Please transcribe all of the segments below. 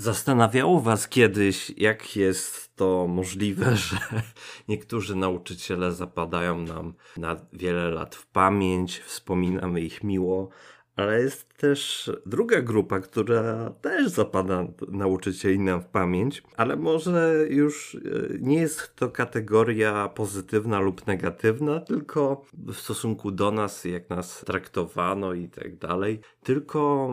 Zastanawiało Was kiedyś, jak jest to możliwe, że niektórzy nauczyciele zapadają nam na wiele lat w pamięć, wspominamy ich miło, ale jest też druga grupa, która też zapada nauczycieli nam w pamięć, ale może już e, nie jest to kategoria pozytywna lub negatywna, tylko w stosunku do nas, jak nas traktowano i tak dalej, tylko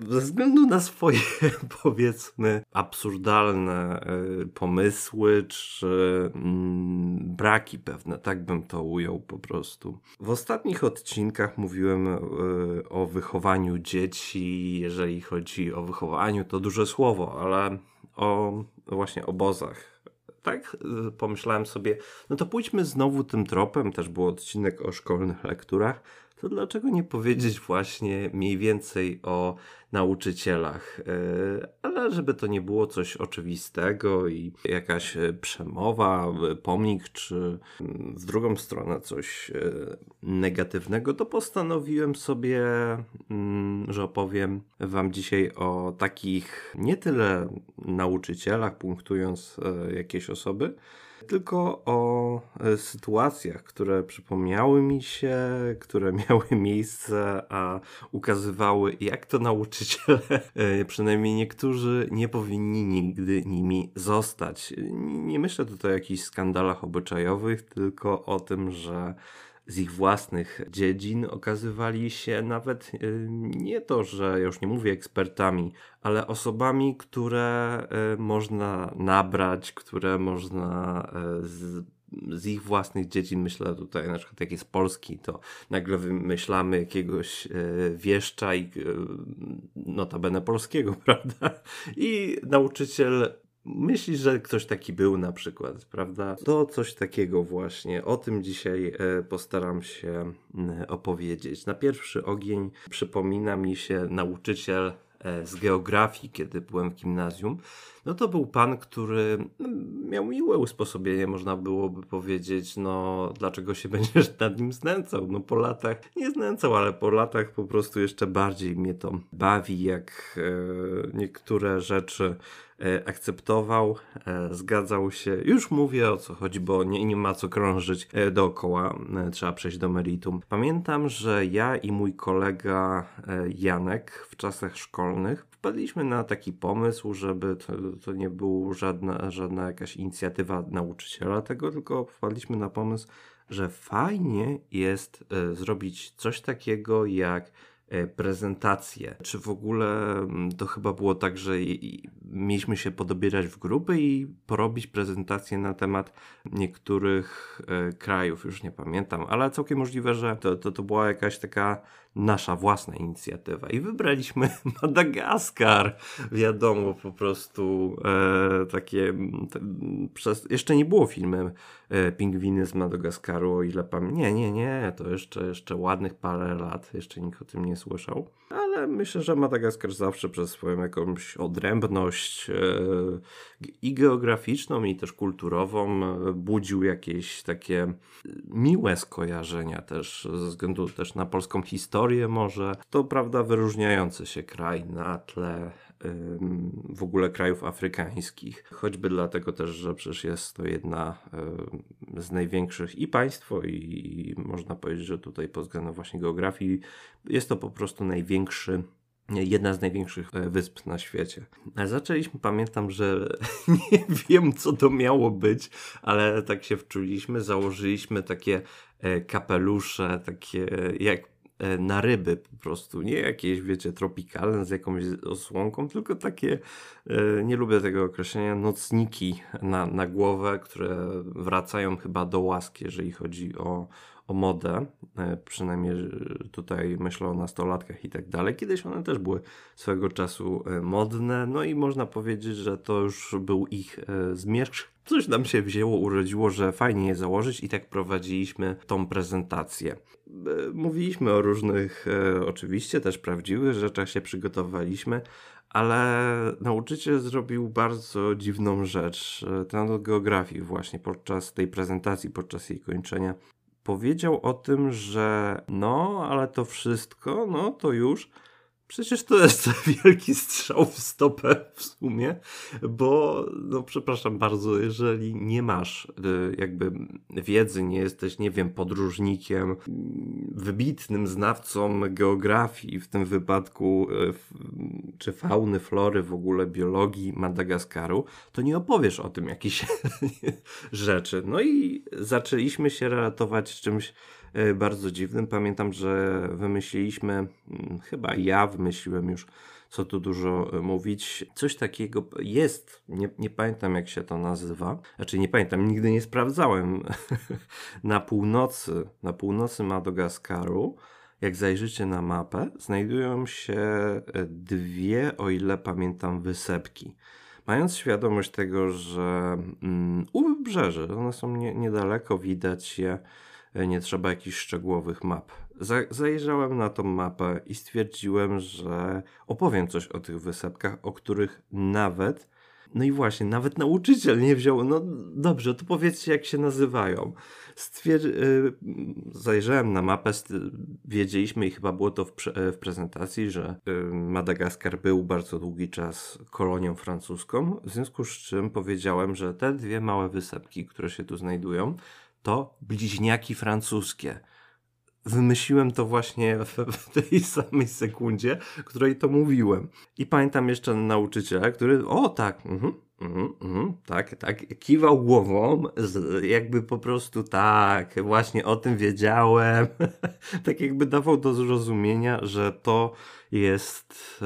ze względu na swoje, powiedzmy, absurdalne e, pomysły czy mm, braki pewne, tak bym to ujął po prostu. W ostatnich odcinkach mówiłem e, o wychowaniu dzieci, jeżeli chodzi o wychowaniu, to duże słowo, ale o właśnie obozach. Tak y, pomyślałem sobie, no to pójdźmy znowu tym tropem, też był odcinek o szkolnych lekturach, to dlaczego nie powiedzieć właśnie mniej więcej o nauczycielach? E, ale żeby to nie było coś oczywistego i jakaś e, przemowa, e, pomnik, czy mm, w drugą stronę coś negatywnego, to postanowiłem sobie, mm, że opowiem Wam dzisiaj o takich nie tyle nauczycielach, punktując jakieś osoby, tylko o e, sytuacjach, które przypomniały mi się, które miały miejsce, a ukazywały, jak to nauczyciele, e, przynajmniej niektórzy, nie powinni nigdy nimi zostać. Nie myślę tutaj o jakichś skandalach obyczajowych, tylko o tym, że z ich własnych dziedzin okazywali się nawet y, nie to, że już nie mówię ekspertami, ale osobami, które y, można nabrać, które można y, z z ich własnych dziedzin, myślę tutaj na przykład jak jest polski, to nagle wymyślamy jakiegoś wieszcza i notabene polskiego, prawda? I nauczyciel Myślisz, że ktoś taki był na przykład, prawda? To coś takiego właśnie. O tym dzisiaj e, postaram się opowiedzieć. Na pierwszy ogień przypomina mi się nauczyciel e, z geografii, kiedy byłem w gimnazjum. No to był pan, który miał miłe usposobienie, można byłoby powiedzieć, no dlaczego się będziesz nad nim znęcał? No po latach, nie znęcał, ale po latach po prostu jeszcze bardziej mnie to bawi, jak e, niektóre rzeczy akceptował, e, zgadzał się. Już mówię o co chodzi, bo nie, nie ma co krążyć e, dookoła, trzeba przejść do meritum. Pamiętam, że ja i mój kolega Janek w czasach szkolnych wpadliśmy na taki pomysł, żeby to, to nie była żadna, żadna jakaś inicjatywa nauczyciela tego, tylko wpadliśmy na pomysł, że fajnie jest zrobić coś takiego jak E, prezentację. Czy w ogóle mm, to chyba było tak, że mieliśmy się podobierać w grupy i porobić prezentację na temat niektórych e, krajów, już nie pamiętam, ale całkiem możliwe, że to, to, to była jakaś taka nasza własna inicjatywa i wybraliśmy Madagaskar. Wiadomo, po prostu e, takie te, przez, jeszcze nie było filmy e, Pingwiny z Madagaskaru, o ile pamiętam. Nie, nie, nie, to jeszcze, jeszcze ładnych parę lat, jeszcze nikt o tym nie słyszał. Myślę, że Madagaskar zawsze przez swoją jakąś odrębność e, i geograficzną, i też kulturową e, budził jakieś takie miłe skojarzenia też, ze względu też na polską historię może. To prawda wyróżniający się kraj na tle w ogóle krajów afrykańskich. Choćby dlatego też, że przecież jest to jedna z największych i państwo, i można powiedzieć, że tutaj pod względem właśnie geografii jest to po prostu największy jedna z największych e, wysp na świecie. Zaczęliśmy, pamiętam, że nie wiem co to miało być, ale tak się wczuliśmy, założyliśmy takie e, kapelusze, takie jak na ryby po prostu, nie jakieś, wiecie, tropikalne z jakąś osłonką, tylko takie, e, nie lubię tego określenia, nocniki na, na głowę, które wracają chyba do łaski, jeżeli chodzi o, o modę, e, przynajmniej tutaj myślę o nastolatkach i tak dalej. Kiedyś one też były swego czasu modne, no i można powiedzieć, że to już był ich zmierzch coś nam się wzięło, urodziło, że fajnie je założyć i tak prowadziliśmy tą prezentację. E, mówiliśmy o różnych, e, oczywiście też prawdziwych rzeczach się przygotowaliśmy, ale nauczyciel zrobił bardzo dziwną rzecz. E, ten od geografii właśnie podczas tej prezentacji, podczas jej kończenia powiedział o tym, że no, ale to wszystko, no to już Przecież to jest wielki strzał w stopę w sumie, bo no przepraszam bardzo, jeżeli nie masz y, jakby wiedzy, nie jesteś, nie wiem, podróżnikiem, wybitnym znawcą geografii w tym wypadku, y, czy fauny, flory, w ogóle biologii Madagaskaru, to nie opowiesz o tym jakichś rzeczy. No i zaczęliśmy się relatować czymś bardzo dziwnym. Pamiętam, że wymyśliliśmy, mm, chyba ja wymyśliłem już, co tu dużo e, mówić, coś takiego jest, nie, nie pamiętam jak się to nazywa, znaczy nie pamiętam, nigdy nie sprawdzałem, na północy, na północy Madagaskaru, jak zajrzycie na mapę, znajdują się e, dwie, o ile pamiętam, wysepki. Mając świadomość tego, że mm, u wybrzeży, one są nie, niedaleko, widać je, E, nie trzeba jakichś szczegółowych map. Zajrzałem na tą mapę i stwierdziłem, że opowiem coś o tych wysepkach, o których nawet, no i właśnie, nawet nauczyciel nie wziął, no dobrze, to powiedzcie jak się nazywają. Stwierdzi- e, zajrzałem na mapę, wiedzieliśmy i chyba było to w, pre- w prezentacji, że Madagaskar był bardzo długi czas kolonią francuską, w związku z czym powiedziałem, że te dwie małe wysepki, które się tu znajdują, to bliźniaki francuskie. Wymyśliłem to właśnie w tej samej sekundzie, której to mówiłem. I pamiętam jeszcze nauczyciela, który, o tak, mhm, tak, tak, kiwał głową, jakby po prostu tak, właśnie o tym wiedziałem. tak jakby dawał do zrozumienia, że to jest.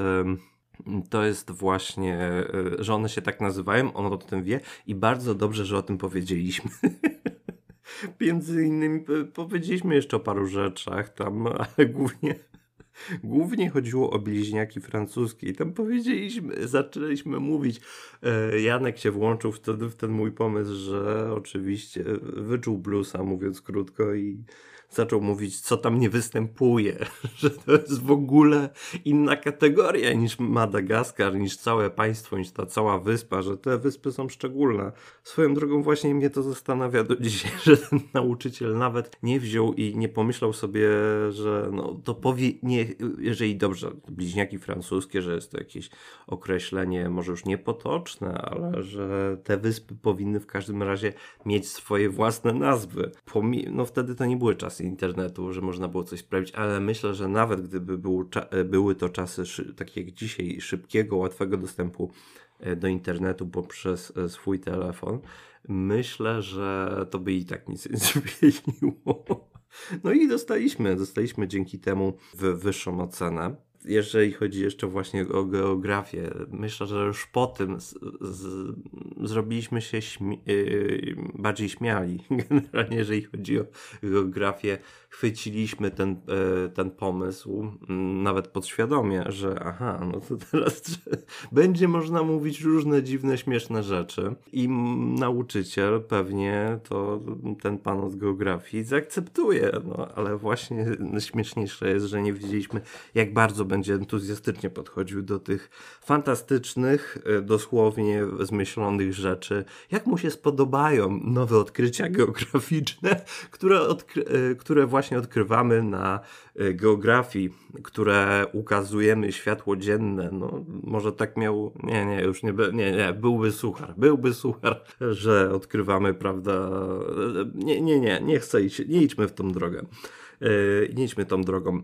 to jest właśnie, e, że one się tak nazywają, on o tym wie i bardzo dobrze, że o tym powiedzieliśmy. Między innymi powiedzieliśmy jeszcze o paru rzeczach tam, ale głównie, głównie chodziło o bliźniaki francuskie i tam powiedzieliśmy, zaczęliśmy mówić, e, Janek się włączył wtedy w ten mój pomysł, że oczywiście wyczuł bluesa, mówiąc krótko i zaczął mówić, co tam nie występuje, że to jest w ogóle inna kategoria niż Madagaskar, niż całe państwo, niż ta cała wyspa, że te wyspy są szczególne. Swoją drogą właśnie mnie to zastanawia do dzisiaj, że ten nauczyciel nawet nie wziął i nie pomyślał sobie, że no to powie, nie, jeżeli dobrze, bliźniaki francuskie, że jest to jakieś określenie może już niepotoczne, ale że te wyspy powinny w każdym razie mieć swoje własne nazwy. Pomi no wtedy to nie były czasy internetu, że można było coś sprawdzić, ale myślę, że nawet gdyby był, były to czasy takie jak dzisiaj, szybkiego, łatwego dostępu e, do internetu poprzez e, swój telefon, myślę, że to by i tak nic nie zmieniło. No i dostaliśmy, dostaliśmy dzięki temu wyższą ocenę jeżeli chodzi jeszcze właśnie o geografię, myślę, że już po tym z, z, zrobiliśmy się śmi yy, bardziej śmiali. Generalnie, jeżeli chodzi o geografię, chwyciliśmy ten, yy, ten pomysł, nawet podświadomie, że aha, no to teraz będzie można mówić różne dziwne, śmieszne rzeczy. I nauczyciel pewnie to ten pan od geografii zaakceptuje, no ale właśnie śmieszniejsze jest, że nie wiedzieliśmy, jak bardzo będzie entuzjastycznie podchodził do tych fantastycznych, e, dosłownie zmyślonych rzeczy, jak mu się spodobają nowe odkrycia geograficzne, które, odkry e, które właśnie odkrywamy na geografii, które ukazujemy światło dzienne. No, może tak miał, nie, nie, już nie, nie, nie, byłby suchar, byłby suchar, że odkrywamy, prawda, nie, nie, nie, nie chcę iść, nie idźmy w tą drogę. Yy, nie idźmy tą drogą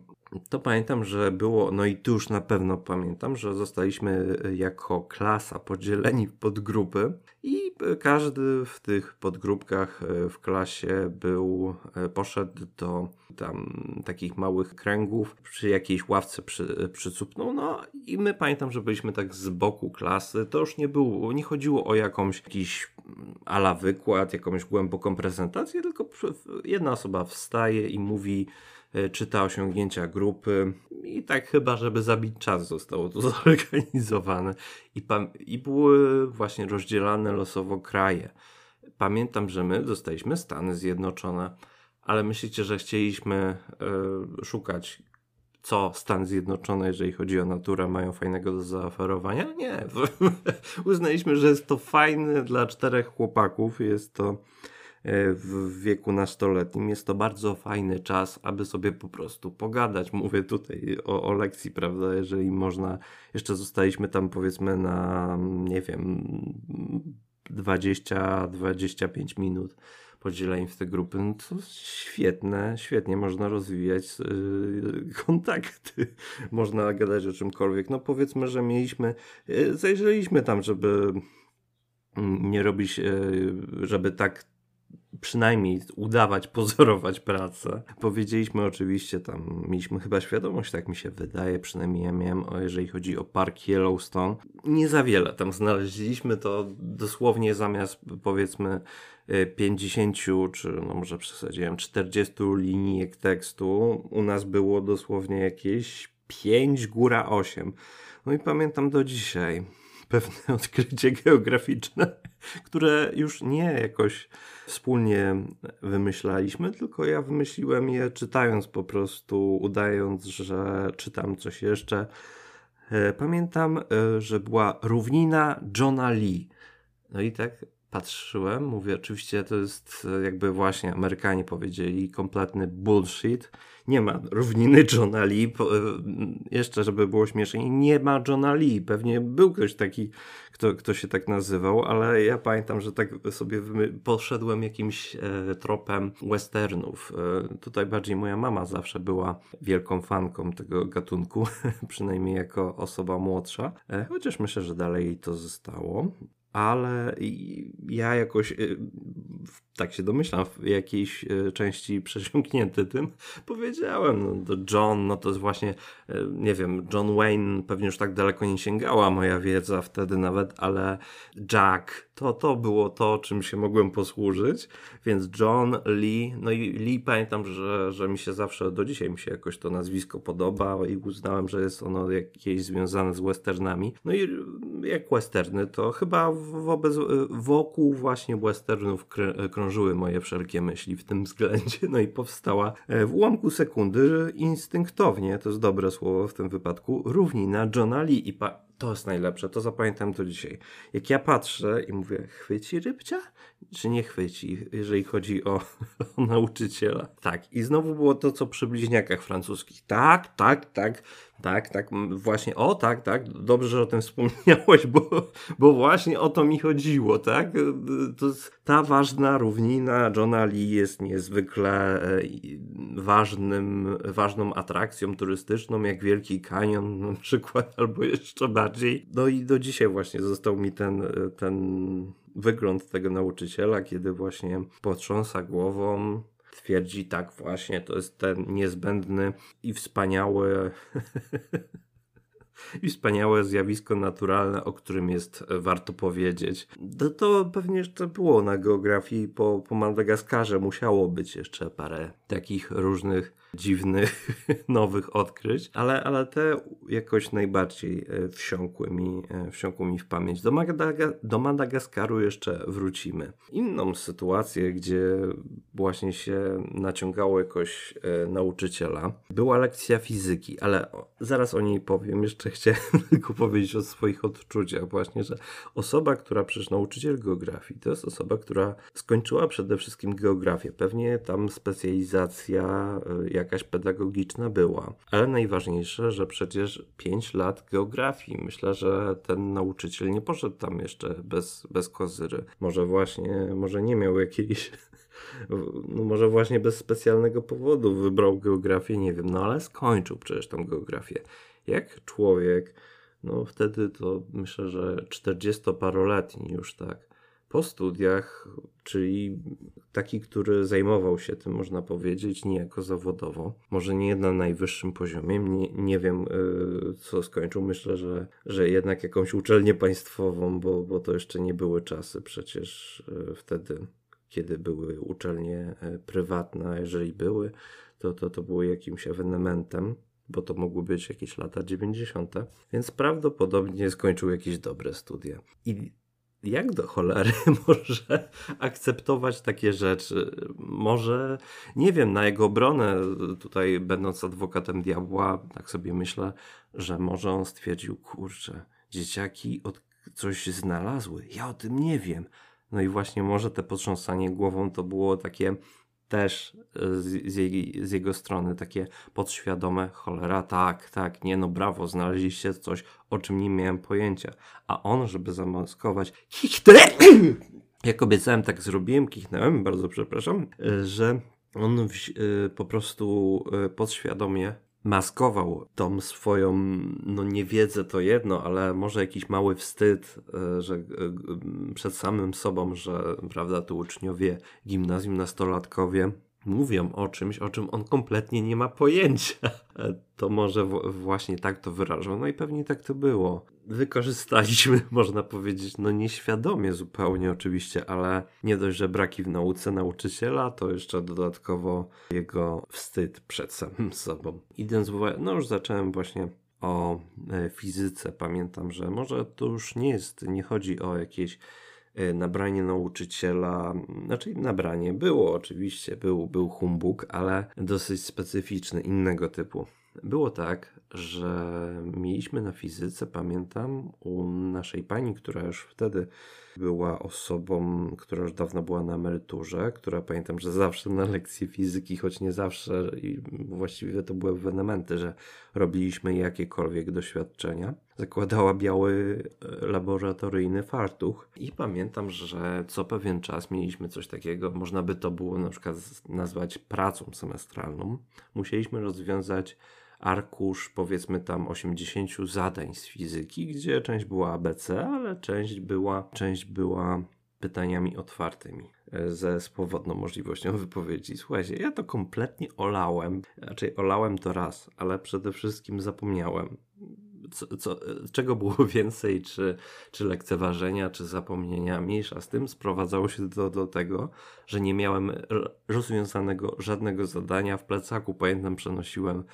to pamiętam, że było, no i tu już na pewno pamiętam, że zostaliśmy jako klasa podzieleni w podgrupy i każdy w tych podgrupkach e, w klasie był, poszedł do tam takich małych kręgów, przy jakiejś ławce przy, przycupnął, no i my pamiętam, że byliśmy tak z boku klasy, to już nie było, nie chodziło o jakąś jakiś ala wykład, jakąś głęboką prezentację, tylko jedna osoba wstaje i mówi E, czyta osiągnięcia grupy. I tak chyba, żeby zabić czas zostało to zorganizowane. I, i były właśnie rozdzielane losowo kraje. Pamiętam, że my dostaliśmy Stany Zjednoczone, ale myślicie, że chcieliśmy y, szukać co Stany Zjednoczone, jeżeli chodzi o naturę, mają fajnego do zaoferowania? Nie. Uznaliśmy, że jest to fajne dla czterech chłopaków. Jest to w wieku nastoletnim jest to bardzo fajny czas, aby sobie po prostu pogadać. Mówię tutaj o, o lekcji, prawda? Jeżeli można, jeszcze zostaliśmy tam powiedzmy na, nie wiem, 20-25 minut podzieleni w te grupy, no to świetne, świetnie można rozwijać yy, kontakty, można gadać o czymkolwiek. No powiedzmy, że mieliśmy, yy, zajrzeliśmy tam, żeby mm, nie robić, yy, żeby tak przynajmniej udawać, pozorować pracę. Powiedzieliśmy oczywiście tam, mieliśmy chyba świadomość, tak mi się wydaje, przynajmniej ja miałem, jeżeli chodzi o park Yellowstone. Nie za wiele tam znaleźliśmy, to dosłownie zamiast powiedzmy 50 czy no może przesadziłem 40 linijek tekstu, u nas było dosłownie jakieś 5, góra 8. No i pamiętam do dzisiaj pewne odkrycie geograficzne, które już nie jakoś wspólnie wymyślaliśmy, tylko ja wymyśliłem je czytając po prostu, udając, że czytam coś jeszcze. E, pamiętam, e, że była równina Johna Lee. No i tak patrzyłem, mówię, oczywiście to jest e, jakby właśnie Amerykanie powiedzieli kompletny bullshit. Nie ma równiny Johna Lee. E, jeszcze, żeby było śmiesznie, nie ma Johna Lee. Pewnie był ktoś taki, kto, kto się tak nazywał, ale ja pamiętam, że tak sobie poszedłem jakimś e, tropem westernów. E, tutaj bardziej moja mama zawsze była wielką fanką tego gatunku, przynajmniej jako osoba młodsza. E, chociaż myślę, że dalej to zostało ale ja jakoś y, tak się domyślam, w jakiejś y, części przesiąknięty tym, powiedziałem, no to John, no to jest właśnie, y, nie wiem, John Wayne pewnie już tak daleko nie sięgała moja wiedza wtedy nawet, ale Jack, to, to było to, czym się mogłem posłużyć, więc John Lee, no i Lee pamiętam, że, że mi się zawsze, do dzisiaj mi się jakoś to nazwisko podoba i uznałem, że jest ono jakieś związane z westernami. No i jak westerny, to chyba wobec, wokół właśnie westernów krążyły moje wszelkie myśli w tym względzie, no i powstała e, w ułamku sekundy instynktownie, to jest dobre słowo w tym wypadku, równina Johna Lee i pa to jest najlepsze, to zapamiętam to dzisiaj. Jak ja patrzę i mówię, chwyci rybcia? Czy nie chwyci, jeżeli chodzi o, o nauczyciela? Tak, i znowu było to, co przy bliźniakach francuskich. Tak, tak, tak, tak, tak, właśnie, o tak, tak, dobrze, że o tym wspomniałeś, bo, bo właśnie o to mi chodziło, tak? To jest ta ważna równina Johna Lee jest niezwykle e, ważnym, ważną atrakcją turystyczną, jak Wielki Kanion na przykład, albo jeszcze bardziej. No i do dzisiaj właśnie został mi ten, ten wygląd tego nauczyciela, kiedy właśnie potrząsa głową, twierdzi tak właśnie, to jest ten niezbędny i wspaniały i wspaniałe zjawisko naturalne, o którym jest warto powiedzieć. To, to pewnie jeszcze było na geografii po, po Madagaskarze. Musiało być jeszcze parę takich różnych dziwnych, nowych odkryć, ale, ale te jakoś najbardziej e, wsiąkły mi, e, wsiąkły mi w pamięć. Do, Madaga do Madagaskaru jeszcze wrócimy. Inną sytuację, gdzie właśnie się naciągało jakoś e, nauczyciela, była lekcja fizyki, ale zaraz o niej powiem. Jeszcze chciałem tylko powiedzieć o swoich odczuciach właśnie, że osoba, która przecież nauczyciel geografii, to jest osoba, która skończyła przede wszystkim geografię. Pewnie tam specjalizacja jakaś pedagogiczna była. Ale najważniejsze, że przecież 5 lat geografii. Myślę, że ten nauczyciel nie poszedł tam jeszcze bez, bez kozyry. Może właśnie, może nie miał jakiejś no może właśnie bez specjalnego powodu wybrał geografię, nie wiem, no ale skończył przecież tą geografię. Jak człowiek, no wtedy to myślę, że 40-paroletni już tak, po studiach, czyli taki, który zajmował się tym, można powiedzieć, niejako zawodowo. Może nie na najwyższym poziomie, nie, nie wiem yy, co skończył. Myślę, że, że jednak jakąś uczelnię państwową, bo, bo to jeszcze nie były czasy przecież yy, wtedy, kiedy były uczelnie yy, prywatne, jeżeli były, to, to, to było jakimś ewenementem bo to mogły być jakieś lata 90., więc prawdopodobnie skończył jakieś dobre studia. I jak do cholery może akceptować takie rzeczy? Może, nie wiem, na jego obronę, tutaj będąc adwokatem diabła, tak sobie myślę, że może on stwierdził, kurczę, dzieciaki od coś znalazły, ja o tym nie wiem, No i właśnie może te potrząsanie głową to było takie też z, z, jej, z, jego strony takie podświadome, cholera, tak, tak, nie no, brawo, znaleźliście coś, o czym nie miałem pojęcia. A on, żeby zamaskować, jak obiecałem, tak zrobiłem, kichnąłem, bardzo przepraszam, że on w, y, po prostu podświadomie maskował tą swoją, no niewiedzę to jedno, ale może jakiś mały wstyd, y, że przed samym sobą, że prawda, tu uczniowie gimnazjum, nastolatkowie mówią o czymś, o czym on kompletnie nie ma pojęcia. To może właśnie tak to wyrażał. No i pewnie tak to było. Wykorzystaliśmy, można powiedzieć, no nieświadomie zupełnie oczywiście, ale nie dość, że braki w nauce nauczyciela, to jeszcze dodatkowo jego wstyd przed samym sobą. Idąc no już zacząłem właśnie o e, fizyce. Pamiętam, że może to już nie jest, nie chodzi o jakieś E, nabranie nauczyciela, znaczy nabranie było oczywiście, był, był humbug, ale dosyć specyficzny, innego typu. Było tak, że mieliśmy na fizyce, pamiętam, u naszej pani, która już wtedy była osobą, która już dawno była na emeryturze, która pamiętam, że zawsze na lekcji fizyki, choć nie zawsze, i właściwie to były ewenementy, że robiliśmy jakiekolwiek doświadczenia, zakładała biały e, laboratoryjny fartuch i pamiętam, że co pewien czas mieliśmy coś takiego, można by to było na przykład nazwać pracą semestralną. Musieliśmy rozwiązać arkusz, powiedzmy tam 80 zadań z fizyki, gdzie część była ABC, ale część była, część była pytaniami otwartymi e, ze swobodną możliwością wypowiedzi. Słuchajcie, ja to kompletnie olałem, raczej olałem to raz, ale przede wszystkim zapomniałem. Co, co, czego było więcej, czy, czy lekceważenia, czy zapomnienia, mniejsza z tym, sprowadzało się do, do tego, że nie miałem rozwiązanego żadnego zadania w plecaku. Pamiętam, przenosiłem E,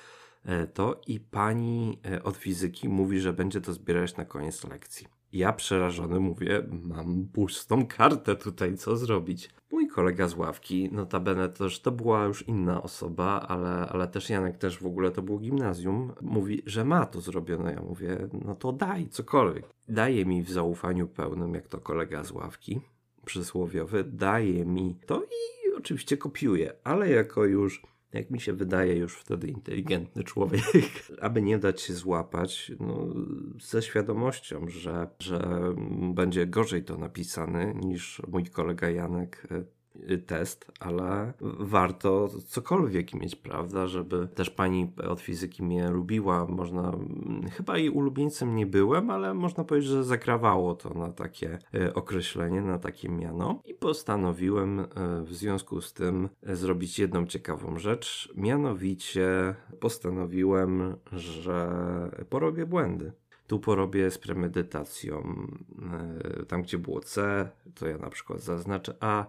to i pani e, od fizyki mówi, że będzie to zbierać na koniec lekcji. Ja przerażony mówię, mam pustą kartę tutaj, co zrobić? Mój kolega z ławki, notabene też to była już inna osoba, ale, ale też Janek też w ogóle to było gimnazjum, mówi, że ma to zrobione. Ja mówię, no to daj cokolwiek. Daje mi w zaufaniu pełnym, jak to kolega z ławki przysłowiowy, daje mi to i oczywiście kopiuje, ale jako już jak mi się wydaje, już wtedy inteligentny człowiek, aby nie dać się złapać, no, ze świadomością, że, że będzie gorzej to napisane niż mój kolega Janek Y, test, ale warto cokolwiek mieć, prawda, żeby też pani od fizyki mnie lubiła, można, chyba jej ulubieńcem nie byłem, ale można powiedzieć, że zakrawało to na takie y, określenie, na takie miano. I postanowiłem y, w związku z tym zrobić jedną ciekawą rzecz, mianowicie postanowiłem, że porobię błędy. Tu porobię z premedytacją. Tam, gdzie było C, to ja na przykład zaznaczę A,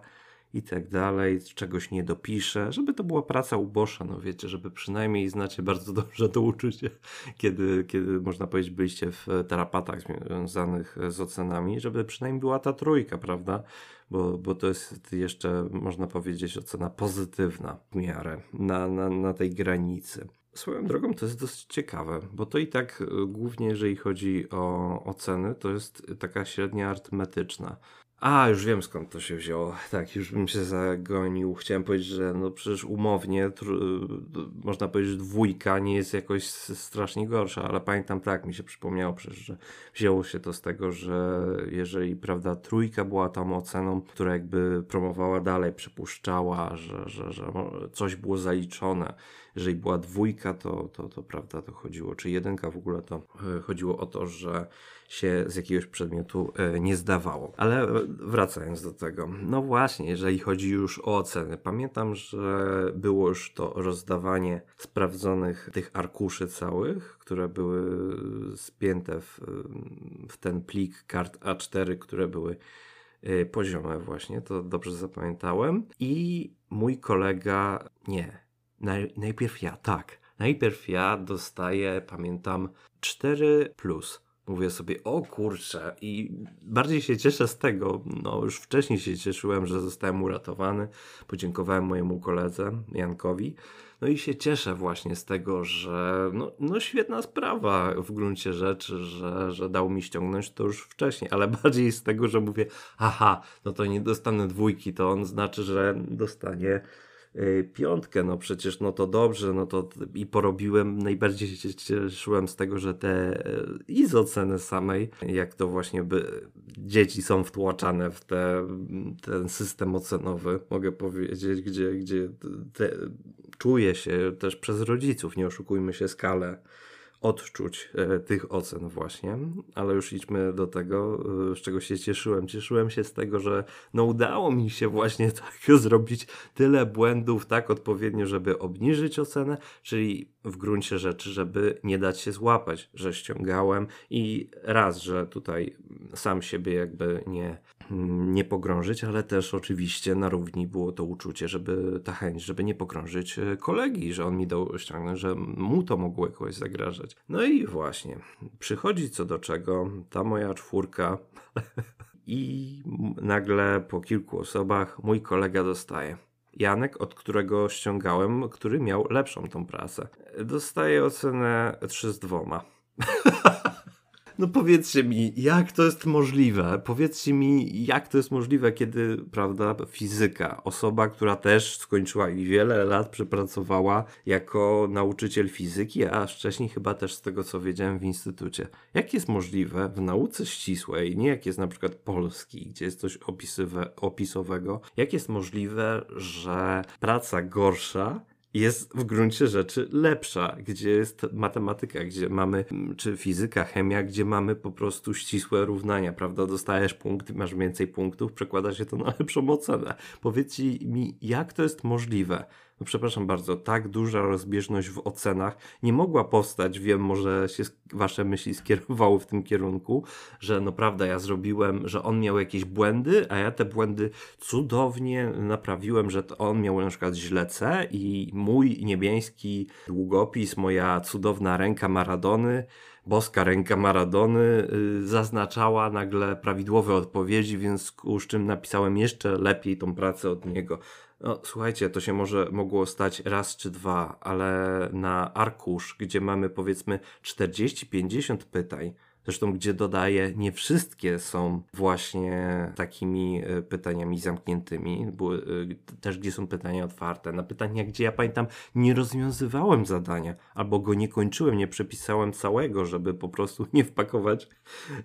i tak dalej, czegoś nie dopiszę, żeby to była praca ubosza, no wiecie, żeby przynajmniej znacie bardzo dobrze to uczucie, kiedy, kiedy można powiedzieć byliście w terapatach związanych z ocenami, żeby przynajmniej była ta trójka, prawda? Bo, bo to jest jeszcze, można powiedzieć, ocena pozytywna w miarę na, na, na tej granicy. Swoją drogą to jest dosyć ciekawe, bo to i tak y, głównie jeżeli chodzi o oceny, to jest taka średnia arytmetyczna. A, już wiem skąd to się wzięło. Tak, już bym się zagonił. Chciałem powiedzieć, że no przecież umownie, można powiedzieć, że dwójka nie jest jakoś strasznie gorsza, ale pamiętam tak, mi się przypomniało przecież, że wzięło się to z tego, że jeżeli, prawda, trójka była tą oceną, która jakby promowała dalej, przypuszczała, że, że, że coś było zaliczone. Jeżeli była dwójka, to, to, to prawda, to chodziło, czy jedynka w ogóle, to e, chodziło o to, że się z jakiegoś przedmiotu e, nie zdawało. Ale wracając do tego, no właśnie, jeżeli chodzi już o oceny, pamiętam, że było już to rozdawanie sprawdzonych tych arkuszy całych, które były spięte w, w ten plik kart A4, które były e, poziome właśnie, to dobrze zapamiętałem. I mój kolega, nie, naj, najpierw ja, tak. Najpierw ja dostaję, pamiętam, 4 plus mówię sobie, o kurczę, i bardziej się cieszę z tego, no już wcześniej się cieszyłem, że zostałem uratowany, podziękowałem mojemu koledze Jankowi, no i się cieszę właśnie z tego, że no, no świetna sprawa w gruncie rzeczy, że, że dał mi ściągnąć to już wcześniej, ale bardziej z tego, że mówię, aha, no to nie dostanę dwójki, to on znaczy, że dostanie piątkę, no przecież no to dobrze, no to i porobiłem, najbardziej się cieszyłem z tego, że te y, i z oceny samej, jak to właśnie by dzieci są wtłaczane w te, ten system ocenowy, mogę powiedzieć, gdzie, gdzie te, czuje się też przez rodziców, nie oszukujmy się, skalę odczuć e, tych ocen właśnie, ale już idźmy do tego, e, z czego się cieszyłem. Cieszyłem się z tego, że no udało mi się właśnie tak zrobić tyle błędów tak odpowiednio, żeby obniżyć ocenę, czyli w gruncie rzeczy, żeby nie dać się złapać, że ściągałem i raz, że tutaj sam siebie jakby nie, nie pogrążyć, ale też oczywiście na równi było to uczucie, żeby ta chęć, żeby nie pogrążyć e, kolegi, że on mi dał ściągnąć, że mu to mogło jakoś zagrażać. No i właśnie, przychodzi co do czego ta moja czwórka i nagle po kilku osobach mój kolega dostaje. Janek, od którego ściągałem, który miał lepszą tą prasę. Dostaje ocenę 3 z dwoma. No powiedzcie mi, jak to jest możliwe? Powiedzcie mi, jak to jest możliwe, kiedy, prawda, fizyka, osoba, która też skończyła i wiele lat przepracowała jako nauczyciel fizyki, a wcześniej chyba też z tego, co wiedziałem w instytucie. Jak jest możliwe w nauce ścisłej, nie jak jest na przykład polski, gdzie jest coś opisywe, opisowego, jak jest możliwe, że praca gorsza jest w gruncie rzeczy lepsza, gdzie jest matematyka, gdzie mamy, czy fizyka, chemia, gdzie mamy po prostu ścisłe równania, prawda? Dostajesz punkt, masz więcej punktów, przekłada się to na lepszą ocenę. Powiedzcie mi, jak to jest możliwe? No przepraszam bardzo, tak duża rozbieżność w ocenach nie mogła powstać. Wiem, może się wasze myśli skierowały w tym kierunku, że no prawda, ja zrobiłem, że on miał jakieś błędy, a ja te błędy cudownie naprawiłem, że to on miał na przykład źle C i mój niebiański długopis, moja cudowna ręka Maradony boska ręka Maradony y, zaznaczała nagle prawidłowe odpowiedzi, więc z czym napisałem jeszcze lepiej tą pracę od niego. No, słuchajcie, to się może mogło stać raz czy dwa, ale na arkusz, gdzie mamy powiedzmy 40-50 pytań, Zresztą, gdzie dodaję, nie wszystkie są właśnie takimi e, pytaniami zamkniętymi, były e, też gdzie są pytania otwarte. Na pytania, gdzie ja pamiętam, nie rozwiązywałem zadania, albo go nie kończyłem, nie przepisałem całego, żeby po prostu nie wpakować,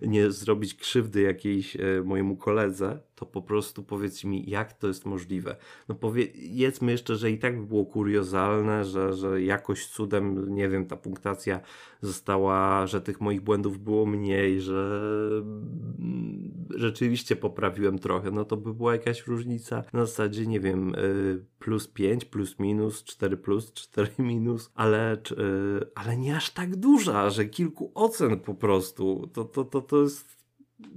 nie zrobić krzywdy jakiejś e, mojemu koledze, to po prostu powiedz mi, jak to jest możliwe. No powiedzmy jeszcze, że i tak by było kuriozalne, że, że jakoś cudem, nie wiem, ta punktacja została, że tych moich błędów było mniej, że rzeczywiście poprawiłem trochę, no to by była jakaś różnica na zasadzie, nie wiem, y, plus 5, plus minus, 4 plus, 4 minus, ale, y, ale nie aż tak duża, że kilku ocen po prostu. To, to, to, to jest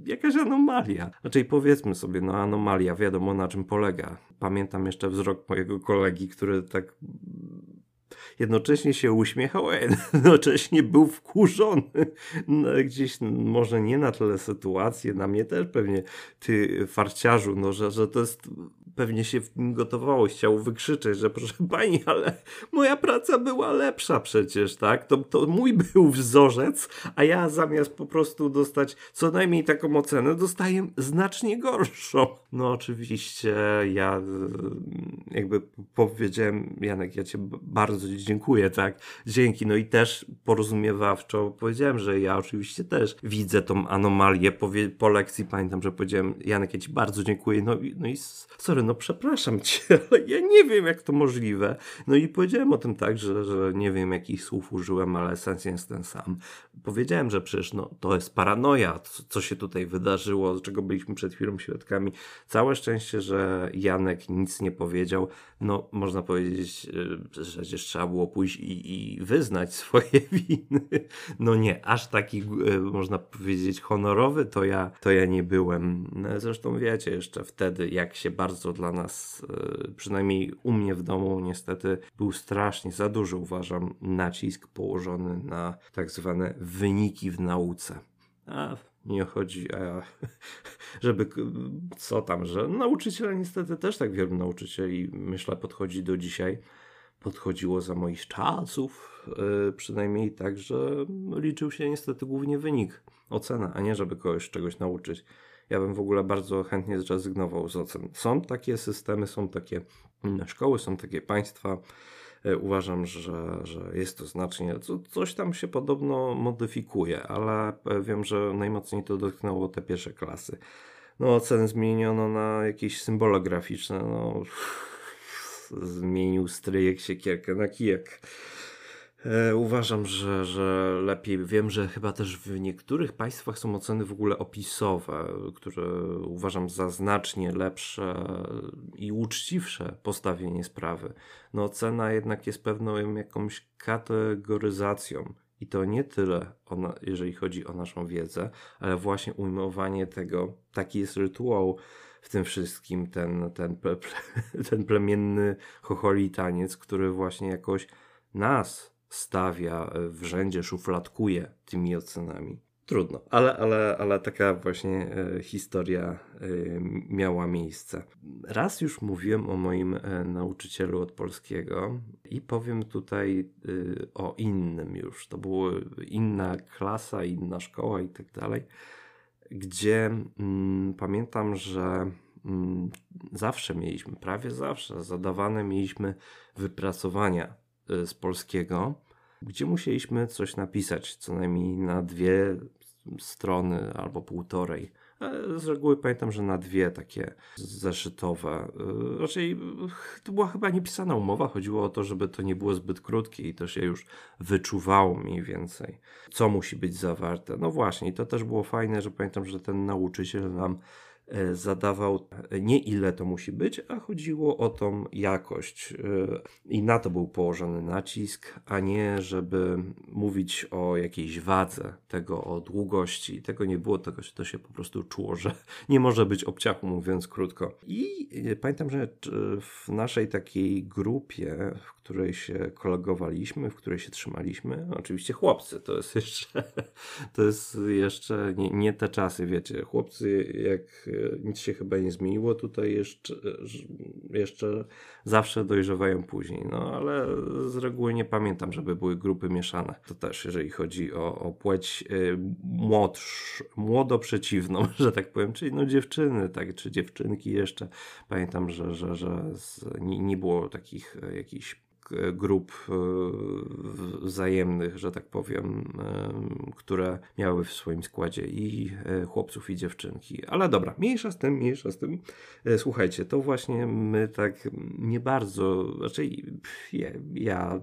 jakaś anomalia. Znaczy powiedzmy sobie, no anomalia, wiadomo na czym polega. Pamiętam jeszcze wzrok mojego kolegi, który tak jednocześnie się uśmiechał, a jednocześnie był wkurzony. No, gdzieś może nie na tyle sytuację, na mnie też pewnie, ty farciarzu, no, że, że to jest pewnie się w nim gotowało, chciał wykrzyczeć, że proszę pani, ale moja praca była lepsza przecież, tak? To, to mój był wzorzec, a ja zamiast po prostu dostać co najmniej taką ocenę, dostaję znacznie gorszą. No oczywiście ja jakby powiedziałem, Janek, ja cię bardzo dziękuję, tak? Dzięki. No i też porozumiewawczo powiedziałem, że ja oczywiście też widzę tą anomalię. Po, po lekcji pamiętam, że powiedziałem, Janek, ja ci bardzo dziękuję. No, no i sorry, no przepraszam cię, ale ja nie wiem, jak to możliwe. No i powiedziałem o tym tak, że, że nie wiem, jakich słów użyłem, ale sens jest ten sam. Powiedziałem, że przecież no, to jest paranoja, co się tutaj wydarzyło, czego byliśmy przed chwilą świadkami. Całe szczęście, że Janek nic nie powiedział. No, można powiedzieć, że przecież trzeba było pójść i, i wyznać swoje winy. No nie, aż taki, e, można powiedzieć, honorowy to ja, to ja nie byłem. No, zresztą wiecie jeszcze wtedy, jak się bardzo dla nas, e, przynajmniej u mnie w domu, niestety był strasznie za duży, uważam, nacisk położony na tak zwane wyniki w nauce. A nie chodzi, a żeby co tam, że nauczyciele niestety też tak wielu nauczycieli myślę podchodzi do dzisiaj podchodziło za moich czasów, yy, przynajmniej tak, że liczył się niestety głównie wynik, ocena, a nie żeby kogoś czegoś nauczyć. Ja bym w ogóle bardzo chętnie zrezygnował z ocen. Są takie systemy, są takie szkoły, są takie państwa. Yy, uważam, że, że jest to znacznie, co, coś tam się podobno modyfikuje, ale wiem, że najmocniej to dotknęło te pierwsze klasy. No, oceny zmieniono na jakieś symbole graficzne. No, zmienił stryjek siekierkę na kijek. E, uważam, że, że lepiej. Wiem, że chyba też w niektórych państwach są oceny w ogóle opisowe, które uważam za znacznie lepsze i uczciwsze postawienie sprawy. No, ocena jednak jest pewną jakąś kategoryzacją. I to nie tyle, jeżeli chodzi o naszą wiedzę, ale właśnie ujmowanie tego. Taki jest rytuał w tym wszystkim ten, ten, ple, ten plemienny chocholi taniec, który właśnie jakoś nas stawia w rzędzie, szufladkuje tymi ocenami. Trudno, ale, ale, ale taka właśnie e, historia e, miała miejsce. Raz już mówiłem o moim e, nauczycielu od polskiego i powiem tutaj e, o innym już. To była inna klasa, inna szkoła i tak dalej gdzie mm, pamiętam, że mm, zawsze mieliśmy, prawie zawsze zadawane mieliśmy wypracowania z polskiego, gdzie musieliśmy coś napisać, co najmniej na dwie strony albo półtorej. Z reguły pamiętam, że na dwie takie zeszytowe. Y, raczej to była chyba niepisana umowa. Chodziło o to, żeby to nie było zbyt krótkie i to się już wyczuwało mniej więcej, co musi być zawarte. No właśnie, i to też było fajne, że pamiętam, że ten nauczyciel nam E, zadawał nie ile to musi być, a chodziło o tą jakość. E, I na to był położony nacisk, a nie żeby mówić o jakiejś wadze tego, o długości. Tego nie było, tego to się po prostu czuło, że nie może być obciachu, mówiąc krótko. I e, pamiętam, że w naszej takiej grupie, w której się kolegowaliśmy, w której się trzymaliśmy, oczywiście chłopcy, to jest jeszcze, to jest jeszcze nie, nie te czasy, wiecie, chłopcy jak nic się chyba nie zmieniło. Tutaj jeszcze, jeszcze zawsze dojrzewają później. No ale z reguły nie pamiętam, żeby były grupy mieszane. To też, jeżeli chodzi o, o płeć y, młodsz, młodo przeciwną, że tak powiem, czyli no dziewczyny, tak, czy dziewczynki jeszcze. Pamiętam, że, że, że z, nie, nie było takich jakichś grup e, wzajemnych, że tak powiem, e, które miały w swoim składzie i e, chłopców, i dziewczynki. Ale dobra, mniejsza z tym, mniejsza z tym. Słuchajcie, to właśnie my tak nie bardzo, raczej ja, ja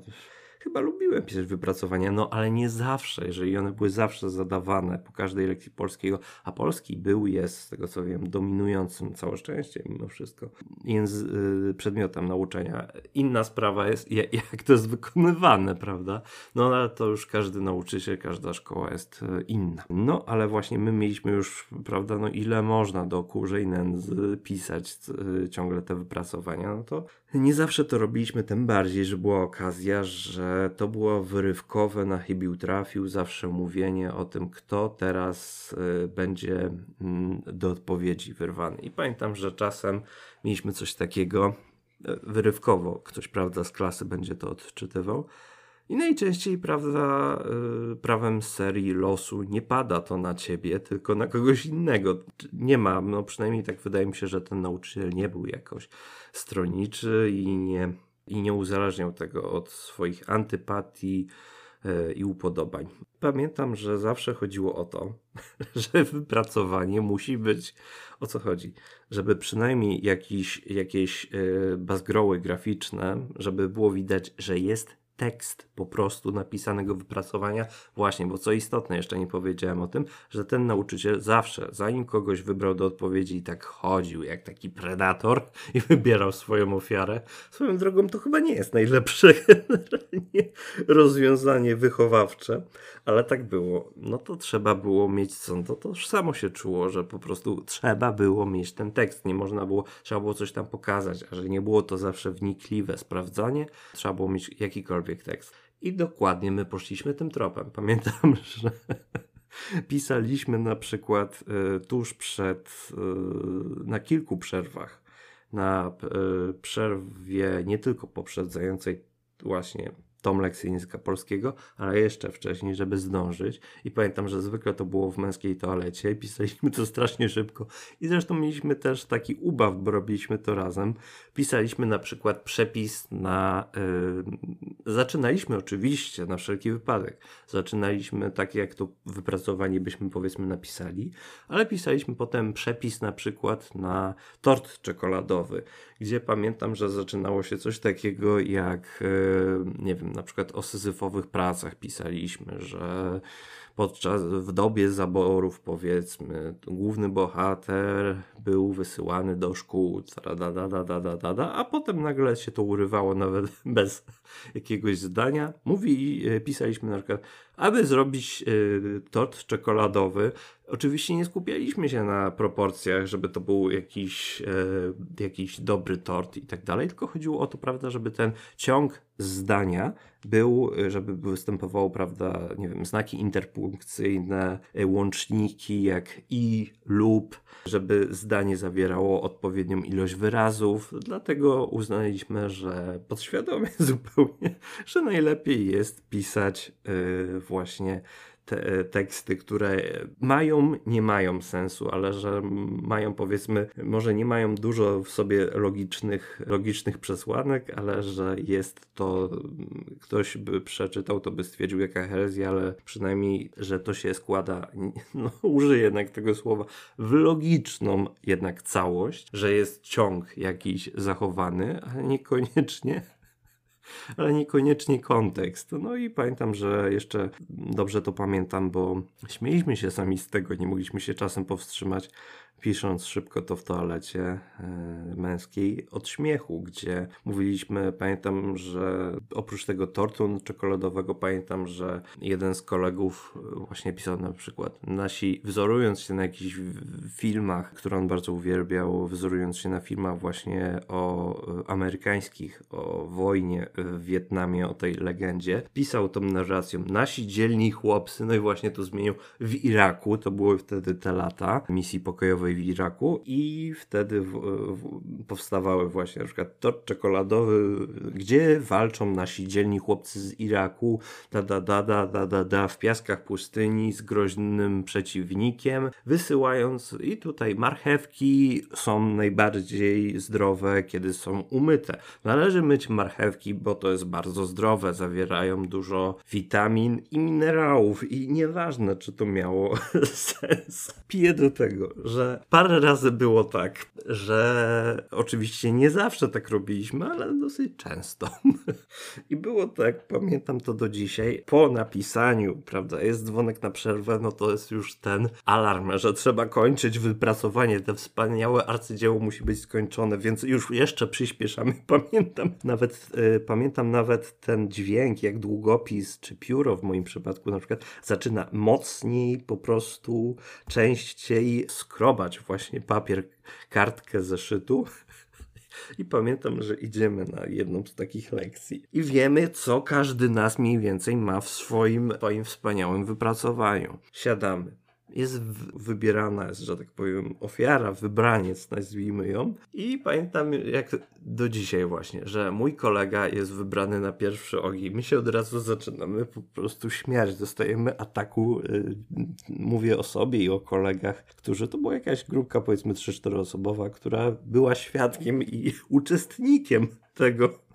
chyba lubiłem pisać wypracowania, no ale nie zawsze, jeżeli one były zawsze zadawane po każdej lekcji polskiego, a polski był, jest, z tego co wiem, dominującym, całe szczęście mimo wszystko, języ, y, przedmiotem nauczania. Inna sprawa jest, jak to jest wykonywane, prawda? No ale to już każdy nauczyciel, każda szkoła jest y, inna. No ale właśnie my mieliśmy już, prawda, no ile można do kurzej nędzy pisać y, ciągle te wypracowania, no to nie zawsze to robiliśmy, tym bardziej, że była okazja, że to było wyrywkowe, na chybił trafił, zawsze mówienie o tym, kto teraz y, będzie y, do odpowiedzi wyrwany. I pamiętam, że czasem mieliśmy coś takiego y, wyrywkowo, ktoś, prawda, z klasy będzie to odczytywał. I najczęściej, prawda, y, prawem serii losu nie pada to na ciebie, tylko na kogoś innego. Nie ma, no przynajmniej tak wydaje mi się, że ten nauczyciel nie był jakoś stroniczy i nie, i nie uzależniał tego od swoich antypatii y, i upodobań. Pamiętam, że zawsze chodziło o to, że wypracowanie musi być o co chodzi? Żeby przynajmniej jakiś, jakieś yy, bazgroły graficzne, żeby było widać, że jest tekst po prostu napisanego wypracowania. Właśnie, bo co istotne, jeszcze nie powiedziałem o tym, że ten nauczyciel zawsze, zanim kogoś wybrał do odpowiedzi i tak chodził jak taki predator i wybierał swoją ofiarę, swoją drogą to chyba nie jest najlepsze generalnie rozwiązanie wychowawcze, ale tak było. No to trzeba było mieć co, to, to już samo się czuło, że po prostu trzeba było mieć ten tekst, nie można było, trzeba było coś tam pokazać, a że nie było to zawsze wnikliwe sprawdzanie, trzeba było mieć jakikolwiek tekst. I dokładnie my poszliśmy tym tropem. Pamiętam, że pisaliśmy na przykład y, tuż przed, y, na kilku przerwach, na y, przerwie nie tylko poprzedzającej właśnie lekcję języka polskiego, ale jeszcze wcześniej, żeby zdążyć. I pamiętam, że zwykle to było w męskiej toalecie pisaliśmy to strasznie szybko. I zresztą mieliśmy też taki ubaw, bo robiliśmy to razem. Pisaliśmy na przykład przepis na. Yy, zaczynaliśmy oczywiście na wszelki wypadek. Zaczynaliśmy tak, jak to wypracowanie byśmy powiedzmy napisali, ale pisaliśmy potem przepis na przykład na tort czekoladowy, gdzie pamiętam, że zaczynało się coś takiego jak, yy, nie wiem, na przykład o syzyfowych pracach pisaliśmy, że podczas, w dobie zaborów powiedzmy, główny bohater był wysyłany do szkół, da, da, da, da, da, da, a potem nagle się to urywało nawet bez jakiegoś zdania. Mówi, e, pisaliśmy na przykład, aby zrobić y, tort czekoladowy, oczywiście nie skupialiśmy się na proporcjach, żeby to był jakiś, y, jakiś dobry tort i tak dalej, tylko chodziło o to, prawda, żeby ten ciąg zdania był, żeby występowało, prawda, nie wiem, znaki interpunkcyjne, łączniki jak i lub, żeby zdanie zawierało odpowiednią ilość wyrazów. Dlatego uznaliśmy, że podświadomie zupełnie, że najlepiej jest pisać yy, właśnie te teksty, które mają, nie mają sensu, ale że mają powiedzmy, może nie mają dużo w sobie logicznych, logicznych przesłanek, ale że jest to, ktoś by przeczytał, to by stwierdził jaka herezja, ale przynajmniej, że to się składa, no użyję jednak tego słowa, w logiczną jednak całość, że jest ciąg jakiś zachowany, ale niekoniecznie ale niekoniecznie kontekst. No i pamiętam, że jeszcze dobrze to pamiętam, bo śmieliśmy się sami z tego, nie mogliśmy się czasem powstrzymać, pisząc szybko to w toalecie e, męskiej od śmiechu, gdzie mówiliśmy, pamiętam, że oprócz tego tortu czekoladowego, pamiętam, że jeden z kolegów właśnie pisał na przykład, nasi, wzorując się na jakichś filmach, które on bardzo uwielbiał, wzorując się na filmach właśnie o e, amerykańskich, o wojnie w Wietnamie, o tej legendzie, pisał tą narracją, nasi dzielni chłopcy, no i właśnie to zmienił w Iraku, to były wtedy te lata misji pokojowej w Iraku i wtedy w, w, powstawały właśnie na przykład tort czekoladowy, gdzie walczą nasi dzielni chłopcy z Iraku, da da da da da da, da w piaskach pustyni z groźnym przeciwnikiem, wysyłając i tutaj marchewki są najbardziej zdrowe, kiedy są umyte. Należy myć marchewki, bo to jest bardzo zdrowe, zawierają dużo witamin i minerałów i nieważne, czy to miało sens. Piję do tego, że parę razy było tak, że oczywiście nie zawsze tak robiliśmy, ale dosyć często. I było tak, pamiętam to do dzisiaj, po napisaniu, prawda, jest dzwonek na przerwę, no to jest już ten alarm, że trzeba kończyć wypracowanie, te wspaniałe arcydzieło musi być skończone, więc już jeszcze przyspieszamy. Pamiętam nawet, y, pamiętam nawet ten dźwięk, jak długopis czy pióro w moim przypadku na przykład zaczyna mocniej po prostu częściej skrobać właśnie papier, kartkę zeszytu. I pamiętam, że idziemy na jedną z takich lekcji i wiemy, co każdy nas mniej więcej ma w swoim, swoim wspaniałym wypracowaniu. Siadamy jest wybierana, jest, że tak powiem, ofiara, wybraniec, nazwijmy ją. I pamiętam jak do dzisiaj właśnie, że mój kolega jest wybrany na pierwszy ogień. My się od razu zaczynamy po prostu śmiać, dostajemy ataku. Yy, mówię o sobie i o kolegach, którzy, to była jakaś grupka powiedzmy 3-4 osobowa, która była świadkiem i uczestnikiem tego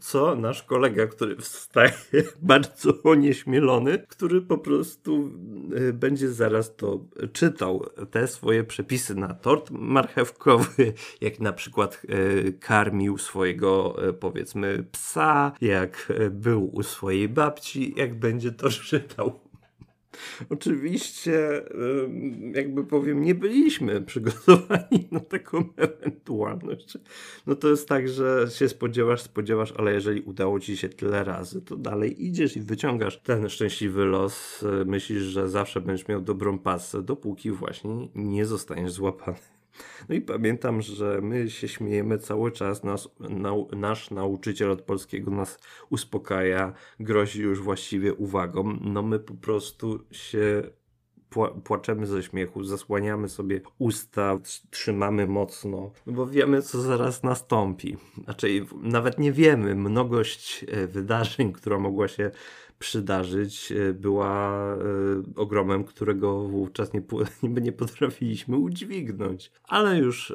co nasz kolega, który wstaje bardzo onieśmielony, który po prostu y, będzie zaraz to czytał, te swoje przepisy na tort marchewkowy, jak na przykład y, karmił swojego y, powiedzmy psa, jak był u swojej babci, jak będzie to czytał. Oczywiście, jakby powiem, nie byliśmy przygotowani na taką ewentualność. No to jest tak, że się spodziewasz, spodziewasz, ale jeżeli udało ci się tyle razy, to dalej idziesz i wyciągasz ten szczęśliwy los. Myślisz, że zawsze będziesz miał dobrą pasę, dopóki właśnie nie zostaniesz złapany. No i pamiętam, że my się śmiejemy cały czas, nas, nasz nauczyciel od polskiego nas uspokaja, grozi już właściwie uwagą. No my po prostu się płaczemy ze śmiechu, zasłaniamy sobie usta, trzymamy mocno, no bo wiemy, co zaraz nastąpi. Znaczy, nawet nie wiemy, mnogość e, wydarzeń, która mogła się przydarzyć, e, była e, ogromem, którego wówczas nie, nie potrafiliśmy udźwignąć. Ale już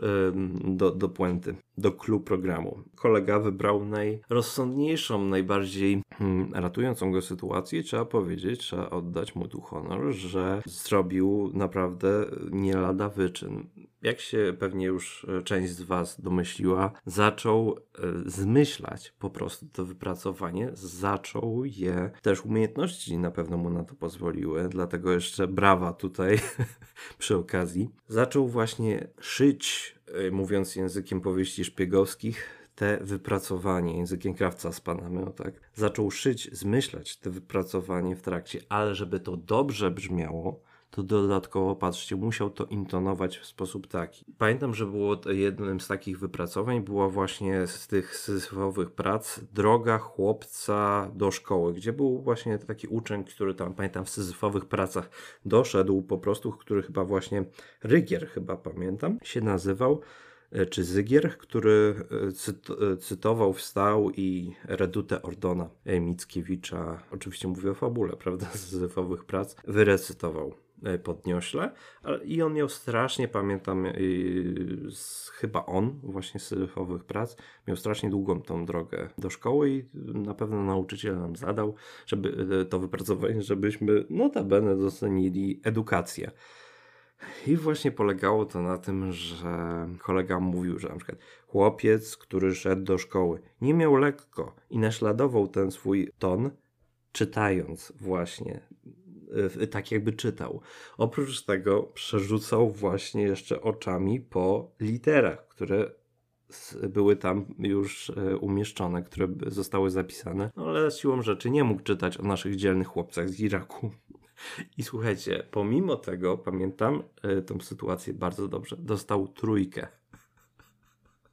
do, do puenty, do clue programu. Kolega wybrał najrozsądniejszą, najbardziej hmm, ratującą go sytuację. Trzeba powiedzieć, trzeba oddać mu tu honor, że zrobił naprawdę nie lada wyczyn jak się pewnie już e, część z Was domyśliła, zaczął e, zmyślać po prostu to wypracowanie, zaczął je, też umiejętności na pewno mu na to pozwoliły, dlatego jeszcze brawa tutaj przy okazji. Zaczął właśnie szyć, e, mówiąc językiem powieści szpiegowskich, te wypracowanie, językiem krawca z panami, no tak, zaczął szyć, zmyślać te wypracowanie w trakcie, ale żeby to dobrze brzmiało, to dodatkowo, patrzcie, musiał to intonować w sposób taki. Pamiętam, że było jednym z takich wypracowań, była właśnie z tych syzyfowych prac droga chłopca do szkoły, gdzie był właśnie taki uczeń, który tam, pamiętam, w syzyfowych pracach doszedł po prostu, który chyba właśnie Rygier, chyba pamiętam, się nazywał e, czy Zygier, który e, e, cytował, wstał i Redutę Ordona Mickiewicza, oczywiście mówię o fabule, prawda, z syzyfowych prac, wyrecytował. E, podniośle. I on miał strasznie, pamiętam, z, chyba on, właśnie z syryfowych prac, miał strasznie długą tą drogę do szkoły i na pewno nauczyciel nam zadał, żeby e, to wypracowanie, żebyśmy notabene docenili edukację. I właśnie polegało to na tym, że kolega mówił, że na przykład chłopiec, który szedł do szkoły, nie miał lekko i naśladował ten swój ton, czytając właśnie tak jakby czytał. Oprócz tego przerzucał właśnie jeszcze oczami po literach, które były tam już e, umieszczone, które zostały zapisane, no ale siłą rzeczy nie mógł czytać o naszych dzielnych chłopcach z Iraku. I słuchajcie, pomimo tego, pamiętam e, tą sytuację bardzo dobrze, dostał trójkę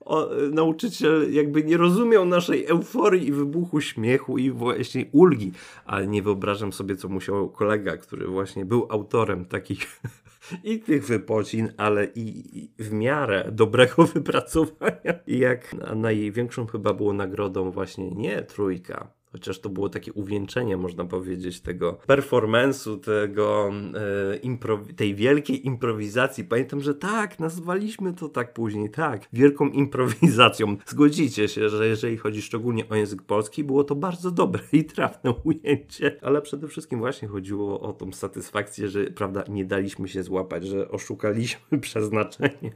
o, nauczyciel jakby nie rozumiał naszej euforii i wybuchu śmiechu i właśnie ulgi, ale nie wyobrażam sobie, co musiał kolega, który właśnie był autorem takich i tych wypocin, ale i, i w miarę dobrego wypracowania. I jak największą chyba było nagrodą właśnie nie trójka, Chociaż to było takie uwieńczenie, można powiedzieć, tego performance'u, tego, e, tej wielkiej improwizacji. Pamiętam, że tak, nazwaliśmy to tak później, tak, wielką improwizacją. Zgodzicie się, że jeżeli chodzi szczególnie o język polski, było to bardzo dobre i trafne ujęcie, ale przede wszystkim właśnie chodziło o tą satysfakcję, że prawda, nie daliśmy się złapać, że oszukaliśmy przeznaczenie,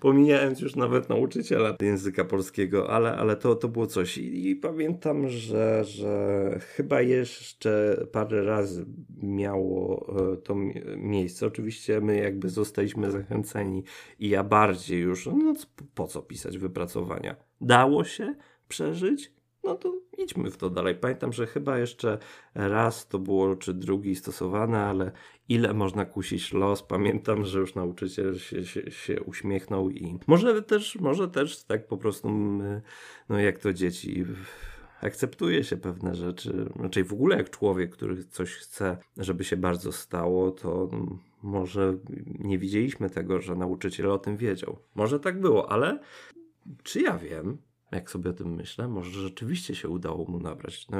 pomijając już nawet nauczyciela języka polskiego, ale, ale to, to było coś. I, i pamiętam, że że chyba jeszcze parę razy miało e, to miejsce. Oczywiście my jakby zostaliśmy zachęceni i ja bardziej już, no po co pisać wypracowania? Dało się przeżyć? No to idźmy w to dalej. Pamiętam, że chyba jeszcze raz to było, czy drugi stosowane, ale ile można kusić los? Pamiętam, że już nauczyciel się, się, się uśmiechnął i może też, może też tak po prostu, no jak to dzieci akceptuje się pewne rzeczy. Znaczy w ogóle jak człowiek, który coś chce, żeby się bardzo stało, to może nie widzieliśmy tego, że nauczyciel o tym wiedział. Może tak było, ale czy ja wiem, jak sobie o tym myślę, może rzeczywiście się udało mu nabrać no,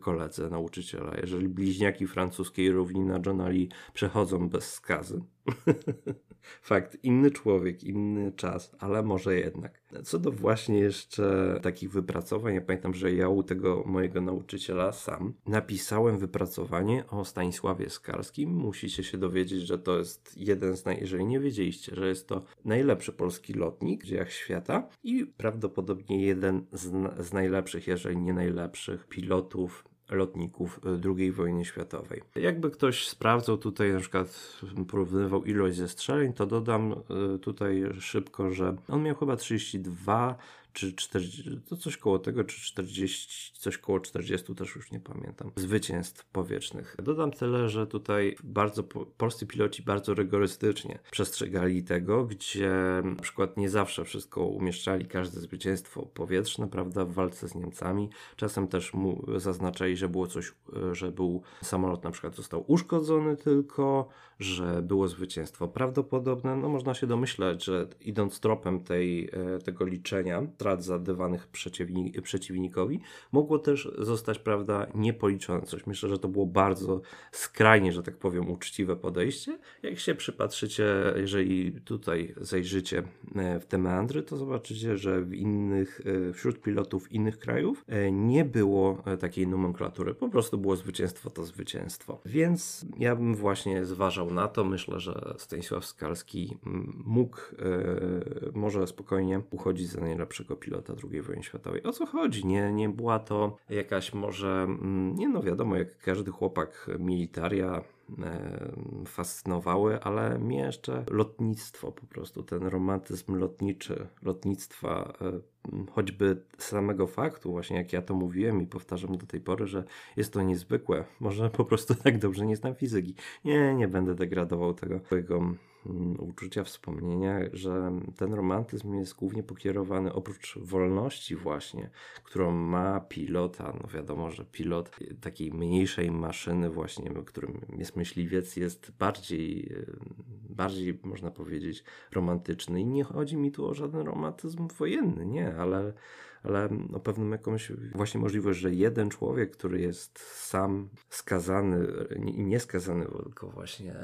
koledze nauczyciela, jeżeli bliźniaki francuskiej równi na Johna przechodzą bez skazy. Fakt, inny człowiek, inny czas, ale może jednak. Co do właśnie jeszcze takich wypracowań, ja pamiętam, że ja u tego mojego nauczyciela sam napisałem wypracowanie o Stanisławie Skarskim. Musicie się dowiedzieć, że to jest jeden z naj... jeżeli nie wiedzieliście, że jest to najlepszy polski lotnik w dziejach świata i prawdopodobnie jeden z, z najlepszych, jeżeli nie najlepszych pilotów lotników e, II wojny światowej. Jakby ktoś sprawdzał tutaj, na przykład porównywał ilość zestrzeleń, to dodam e, tutaj szybko, że on miał chyba 32 czy 40, to coś koło tego, czy 40, coś koło 40, też już nie pamiętam, zwycięstw powietrznych. Dodam tyle, że tutaj bardzo polscy piloci bardzo rygorystycznie przestrzegali tego, gdzie na przykład nie zawsze wszystko umieszczali, każde zwycięstwo powietrzne, prawda, w walce z Niemcami. Czasem też mu zaznaczali, że było coś, że był samolot na przykład został uszkodzony tylko, że było zwycięstwo. Prawdopodobne, no można się domyślać, że idąc tropem tej, e, tego liczenia strat zadawanych przeciwni przeciwnikowi, mogło też zostać, prawda, niepoliczone coś. Myślę, że to było bardzo skrajnie, że tak powiem, uczciwe podejście. Jak się przypatrzycie, jeżeli tutaj zajrzycie e, w te meandry, to zobaczycie, że w innych, e, wśród pilotów innych krajów nie było takiej nomenklatury. Po prostu było zwycięstwo to zwycięstwo. Więc ja bym właśnie zważał na to. Myślę, że Stanisław Skalski mm, mógł e, może spokojnie uchodzić za najlepszego pilota II wojny światowej. O co chodzi? Nie, nie była to jakaś może, mm, nie no wiadomo, jak każdy chłopak militaria fascynowały, ale mnie jeszcze lotnictwo po prostu, ten romantyzm lotniczy, lotnictwa choćby samego faktu, właśnie jak ja to mówiłem i powtarzam do tej pory, że jest to niezwykłe. Może po prostu tak dobrze nie znam fizyki. Nie, nie będę degradował tego Mm, uczucia, wspomnienia, że ten romantyzm jest głównie pokierowany oprócz wolności właśnie, którą ma pilota, no wiadomo, że pilot takiej mniejszej maszyny właśnie, którym jest myśliwiec, jest bardziej, bardziej można powiedzieć romantyczny. I nie chodzi mi tu o żaden romantyzm wojenny, nie, ale ale o pewnym jakąś właśnie możliwość, że jeden człowiek, który jest sam skazany i nie skazany, tylko właśnie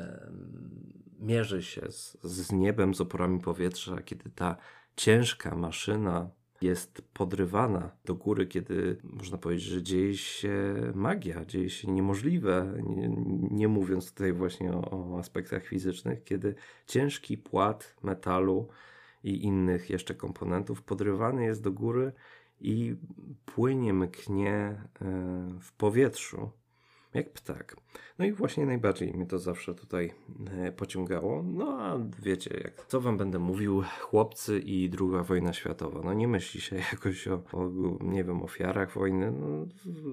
mierzy się z, z niebem, z oporami powietrza, kiedy ta ciężka maszyna jest podrywana do góry, kiedy można powiedzieć, że dzieje się magia, dzieje się niemożliwe, nie, nie mówiąc tutaj właśnie o, o, aspektach fizycznych, kiedy ciężki płat metalu i innych jeszcze komponentów podrywany jest do góry i płynie, mknie e, w powietrzu jak ptak. No i właśnie najbardziej mnie to zawsze tutaj e, pociągało. No a wiecie, jak co wam będę mówił, chłopcy i druga wojna światowa. No nie myśli się jakoś o, o nie wiem, ofiarach wojny, no,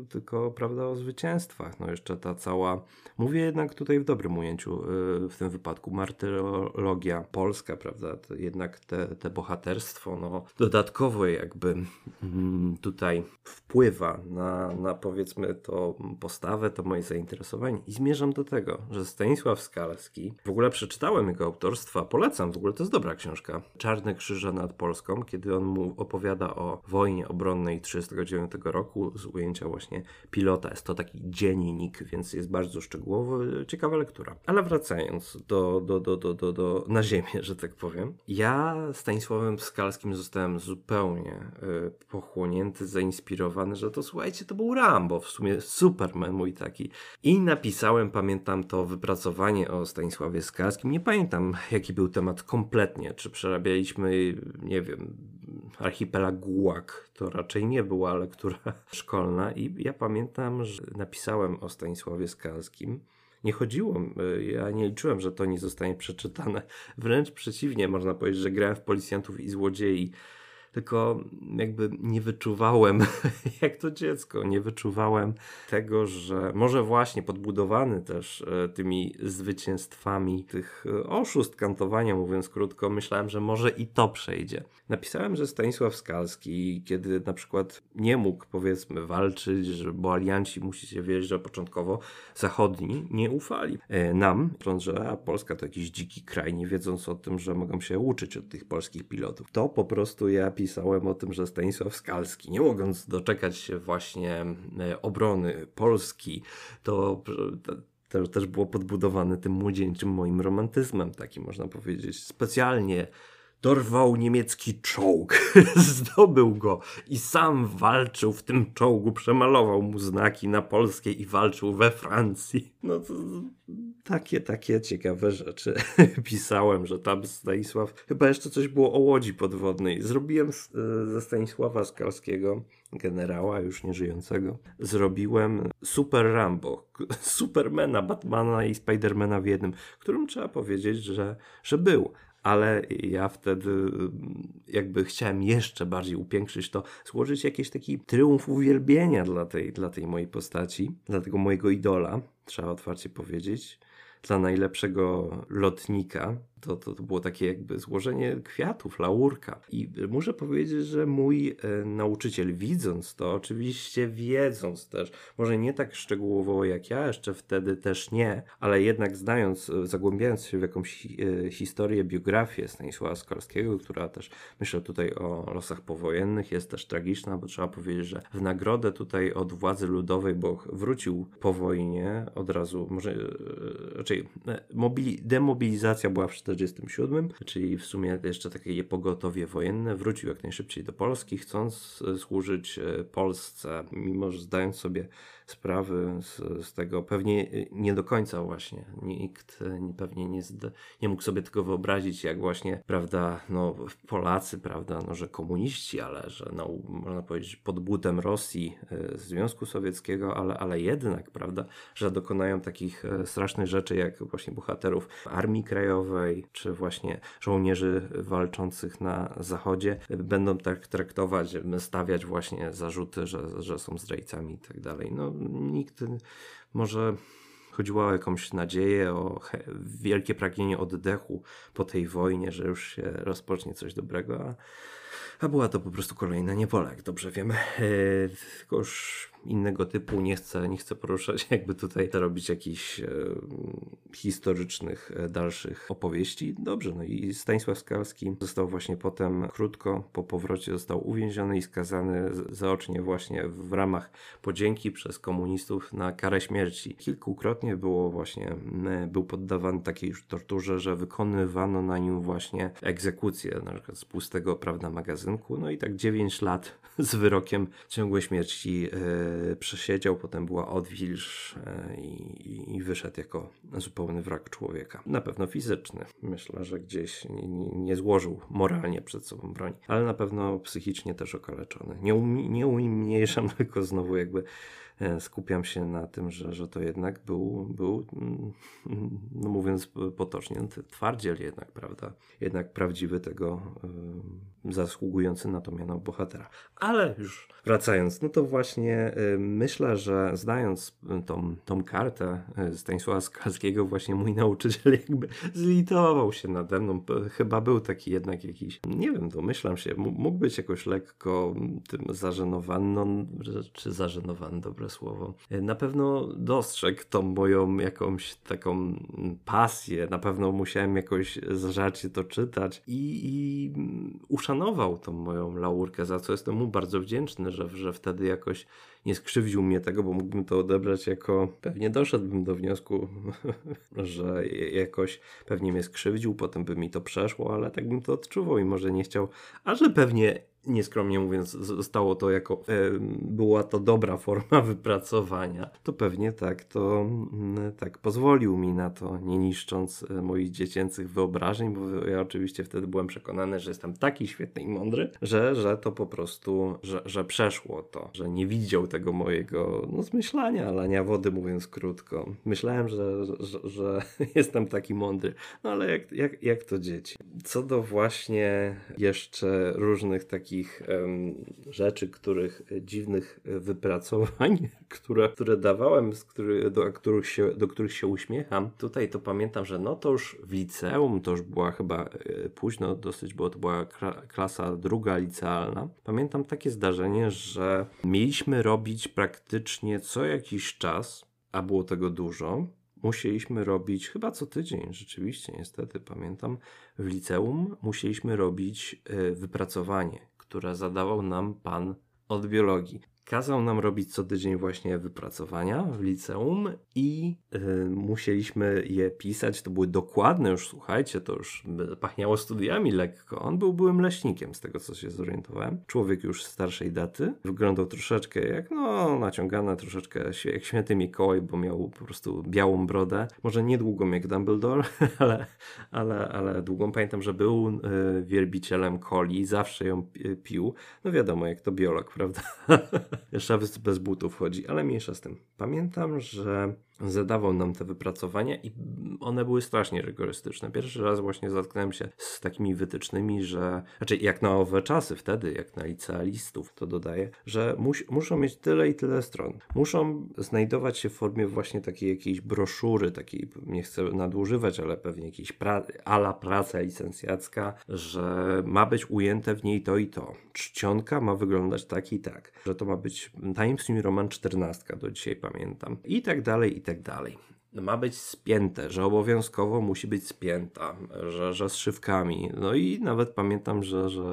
tylko prawda o zwycięstwach. No jeszcze ta cała, mówię jednak tutaj w dobrym ujęciu, e, w tym wypadku martyrologia polska, prawda, to jednak te, te bohaterstwo, no dodatkowo jakby mm, tutaj wpływa na, na powiedzmy to postawę, to moje zainteresowanie i zmierzam do tego, że Stanisław Skalski, w ogóle przeczytałem jego autorstwa, polecam, w ogóle to jest dobra książka, Czarne Krzyże nad Polską, kiedy on mu opowiada o wojnie obronnej 1939 roku z ujęcia właśnie pilota. Jest to taki dziennik, więc jest bardzo szczegółowy, ciekawa lektura. Ale wracając do, do, do, do, do, do na ziemię, że tak powiem. Ja Stanisławem Skalskim zostałem zupełnie y, pochłonięty, zainspirowany, że to słuchajcie, to był Rambo, w sumie Superman mój taki i napisałem, pamiętam to wypracowanie o Stanisławie Skalskim. Nie pamiętam, jaki był temat kompletnie. Czy przerabialiśmy, nie wiem, archipelag Gułak. To raczej nie była lektura szkolna. I ja pamiętam, że napisałem o Stanisławie Skalskim nie chodziło, ja nie liczyłem, że to nie zostanie przeczytane. Wręcz przeciwnie, można powiedzieć, że grałem w policjantów i złodziei tylko jakby nie wyczuwałem, jak to dziecko, nie wyczuwałem tego, że może właśnie podbudowany też e, tymi zwycięstwami tych e, oszust, kantowania, mówiąc krótko, myślałem, że może i to przejdzie. Napisałem, że Stanisław Skalski, kiedy na przykład nie mógł, powiedzmy, walczyć, bo alianci, musicie wiedzieć, że początkowo zachodni nie ufali e, nam, że a Polska to jakiś dziki kraj, nie wiedząc o tym, że mogą się uczyć od tych polskich pilotów. To po prostu ja pisałem o tym, że Stanisław Skalski, nie mogąc doczekać się właśnie e, obrony Polski, to też było podbudowane tym młodzieńczym moim romantyzmem, taki można powiedzieć, specjalnie dorwał niemiecki czołg, zdobył go i sam walczył w tym czołgu, przemalował mu znaki na polskiej i walczył we Francji. No to takie, takie ciekawe rzeczy pisałem, że tam Stanisław, chyba jeszcze coś było o łodzi podwodnej. Zrobiłem ze Stanisława Skalskiego, generała już nieżyjącego, zrobiłem Super Rambo, Supermana, Batmana i Spidermana w jednym, którym trzeba powiedzieć, że, że był ale ja wtedy mm, jakby chciałem jeszcze bardziej upiększyć to, złożyć jakiś taki triumf uwielbienia dla tej, dla tej mojej postaci, dla tego mojego idola, trzeba otwarcie powiedzieć. dla najlepszego lotnika to, to, to było takie jakby złożenie kwiatów, laurka. I muszę powiedzieć, że mój e, nauczyciel, widząc to, oczywiście wiedząc też, może nie tak szczegółowo jak ja, jeszcze wtedy też nie, ale jednak znając, e, zagłębiając się w jakąś e, historię, biografię Stanisława Skalskiego, która też myślę tutaj o losach powojennych, jest też tragiczna, bo trzeba powiedzieć, że w nagrodę tutaj od władzy ludowej, bo wrócił po wojnie od razu, może raczej mobili, demobilizacja była w 1947, czyli w sumie jeszcze takie niepogotowie wojenne, wrócił jak najszybciej do Polski, chcąc e, służyć e, Polsce, mimo że zdając sobie sprawy z, z tego, pewnie nie do końca właśnie, nikt pewnie nie, nie mógł sobie tego wyobrazić, jak właśnie, prawda, no Polacy, prawda, no że komuniści, ale że no, można powiedzieć pod butem Rosji, Związku Sowieckiego, ale, ale jednak, prawda, że dokonają takich strasznych rzeczy, jak właśnie bohaterów Armii Krajowej, czy właśnie żołnierzy walczących na Zachodzie, będą tak traktować, stawiać właśnie zarzuty, że, że są zdrajcami i tak dalej. No, nikt może chodziło o jakąś nadzieję, o wielkie pragnienie oddechu po tej wojnie, że już się rozpocznie coś dobrego, a, a była to po prostu kolejna niewola, jak dobrze wiemy. Yy, tylko już innego typu, nie chcę, nie chcę poruszać, jakby tutaj robić jakichś e, historycznych e, dalszych opowieści. Dobrze, no i Stanisław Skalski został właśnie potem krótko po powrocie został uwięziony i skazany zaocznie właśnie w ramach podzięki przez komunistów na karę śmierci. Kilkukrotnie było właśnie, był poddawany takiej już torturze, że wykonywano na nim właśnie egzekucję, na przykład z pustego, prawda, magazynku. No i tak 9 lat z wyrokiem ciągłej śmierci e, przesiedział, potem była odwilż e, i, i wyszedł jako zupełny wrak człowieka. Na pewno fizyczny. Myślę, że gdzieś nie, nie złożył moralnie przed sobą broń, ale na pewno psychicznie też okaleczony. Nie, um, nie umniejszam, tylko znowu jakby E, skupiam się na tym, że, że to jednak był, był mm, no mówiąc potocznie, no twardziel jednak, prawda? Jednak prawdziwy tego y, zasługujący na to miano bohatera. Ale już wracając, no to właśnie y, myślę, że znając tą, tą kartę y, Stanisława Skalskiego, właśnie mój nauczyciel jakby zlitował się nade mną. Chyba był taki jednak jakiś, nie wiem, domyślam się, mógł być jakoś lekko tym zażenowany, no, czy zażenowany, dobre słowo. Na pewno dostrzegł tą moją jakąś taką pasję, na pewno musiałem jakoś zacząć to czytać i, i uszanował tą moją laurkę, za co jestem mu bardzo wdzięczny, że, że wtedy jakoś nie skrzywdził mnie tego, bo mógłbym to odebrać jako, pewnie doszedłbym do wniosku, że jakoś pewnie mnie skrzywdził, potem by mi to przeszło, ale tak bym to odczuwał i może nie chciał, a że pewnie nieskromnie mówiąc, zostało to jako, e, była to dobra forma wypracowania, to pewnie tak, to mm, tak pozwolił mi na to, nie niszcząc e, moich dziecięcych wyobrażeń, bo ja oczywiście wtedy byłem przekonany, że jestem taki świetny i mądry, że, że to po prostu, że, że przeszło to, że nie widział tego mojego, no zmyślania, lania wody mówiąc krótko. Myślałem, że, że, że jestem taki mądry, no ale jak, jak, jak to dzieci. Co do właśnie jeszcze różnych takich takich rzeczy, których e, dziwnych e, wypracowań, które, które dawałem, z który, do, których się, do których się uśmiecham. Tutaj to pamiętam, że no to już w liceum, to już była chyba e, późno dosyć, bo to była klasa druga licealna. Pamiętam takie zdarzenie, że mieliśmy robić praktycznie co jakiś czas, a było tego dużo, musieliśmy robić, chyba co tydzień, rzeczywiście, niestety pamiętam, w liceum musieliśmy robić wypracowanie które zadawał nam pan od biologii. Kazał nam robić co tydzień właśnie wypracowania w liceum i yy, musieliśmy je pisać. To były dokładne już, słuchajcie, to już pachniało studiami lekko. On był byłym leśnikiem, z tego co się zorientowałem. Człowiek już starszej daty. Wyglądał troszeczkę jak, no, naciągana troszeczkę jak święty Mikołaj, bo miał po prostu białą brodę. Może nie długą jak Dumbledore, ale, ale, ale długą. Pamiętam, że był yy, wielbicielem coli, zawsze ją pił. No wiadomo, jak to biolog, prawda? Jeszcze bez butów chodzi, ale mniejsza z tym. Pamiętam, że zadawał nam te wypracowania i one były strasznie rygorystyczne. Pierwszy raz właśnie zatknąłem się z takimi wytycznymi, że, znaczy jak na owe czasy wtedy, jak na licealistów, to dodaję, że mus, muszą mieć tyle i tyle stron. Muszą znajdować się w formie właśnie takiej jakiejś broszury, takiej, nie chcę nadużywać, ale pewnie jakiejś pra, ala praca licencjacka, że ma być ujęte w niej to i to. Czcionka ma wyglądać tak i tak, że to ma być Times New Roman 14, do dzisiaj pamiętam. I tak dalej, i tak dalej ma być spięte, że obowiązkowo musi być spięta, że, że z szywkami. No i nawet pamiętam, że, że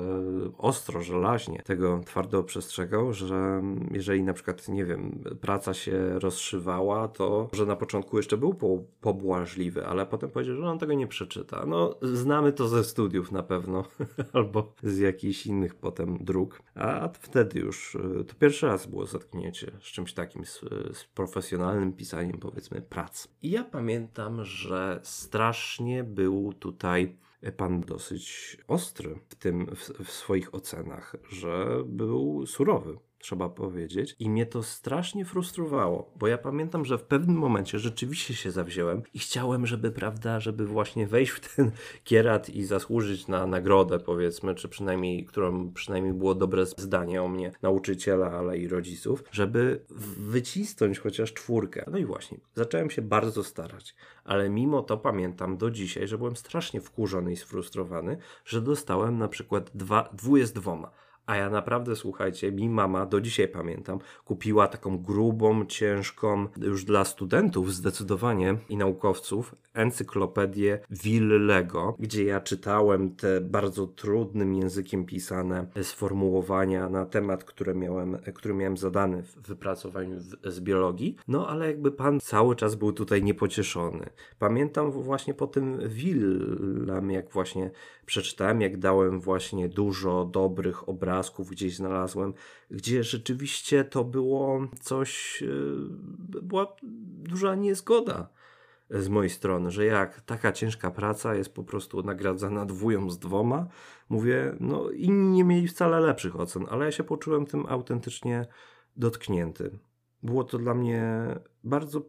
ostro, żelaźnie tego twardo przestrzegał, że jeżeli na przykład, nie wiem, praca się rozszywała, to że na początku jeszcze był po, pobłażliwy, ale potem powiedział, że on tego nie przeczyta. No, znamy to ze studiów na pewno, albo z jakichś innych potem dróg. A wtedy już, to pierwszy raz było zetknięcie z czymś takim, z, z profesjonalnym pisaniem, powiedzmy, prac. I ja pamiętam, że strasznie był tutaj pan dosyć ostry w tym, w, w swoich ocenach, że był surowy trzeba powiedzieć. I mnie to strasznie frustrowało, bo ja pamiętam, że w pewnym momencie rzeczywiście się zawziąłem i chciałem, żeby, prawda, żeby właśnie wejść w ten kierat i zasłużyć na nagrodę, powiedzmy, czy przynajmniej, którą przynajmniej było dobre zdanie o mnie nauczyciela, ale i rodziców, żeby wycisnąć chociaż czwórkę. No i właśnie, zacząłem się bardzo starać, ale mimo to pamiętam do dzisiaj, że byłem strasznie wkurzony i sfrustrowany, że dostałem na przykład dwa, dwóje z dwoma. A ja naprawdę, słuchajcie, mi mama, do dzisiaj pamiętam, kupiła taką grubą, ciężką, już dla studentów zdecydowanie i naukowców, encyklopedię Willego, gdzie ja czytałem te bardzo trudnym językiem pisane sformułowania na temat, które miałem, który miałem zadany w wypracowaniu z biologii. No ale jakby pan cały czas był tutaj niepocieszony. Pamiętam właśnie po tym Willem, jak właśnie przeczytałem, jak dałem właśnie dużo dobrych obrazków gdzieś znalazłem, gdzie rzeczywiście to było coś, e, była duża niezgoda z mojej strony, że jak taka ciężka praca jest po prostu nagradzana dwują z dwoma, mówię, no inni nie mieli wcale lepszych ocen, ale ja się poczułem tym autentycznie dotknięty. Było to dla mnie bardzo,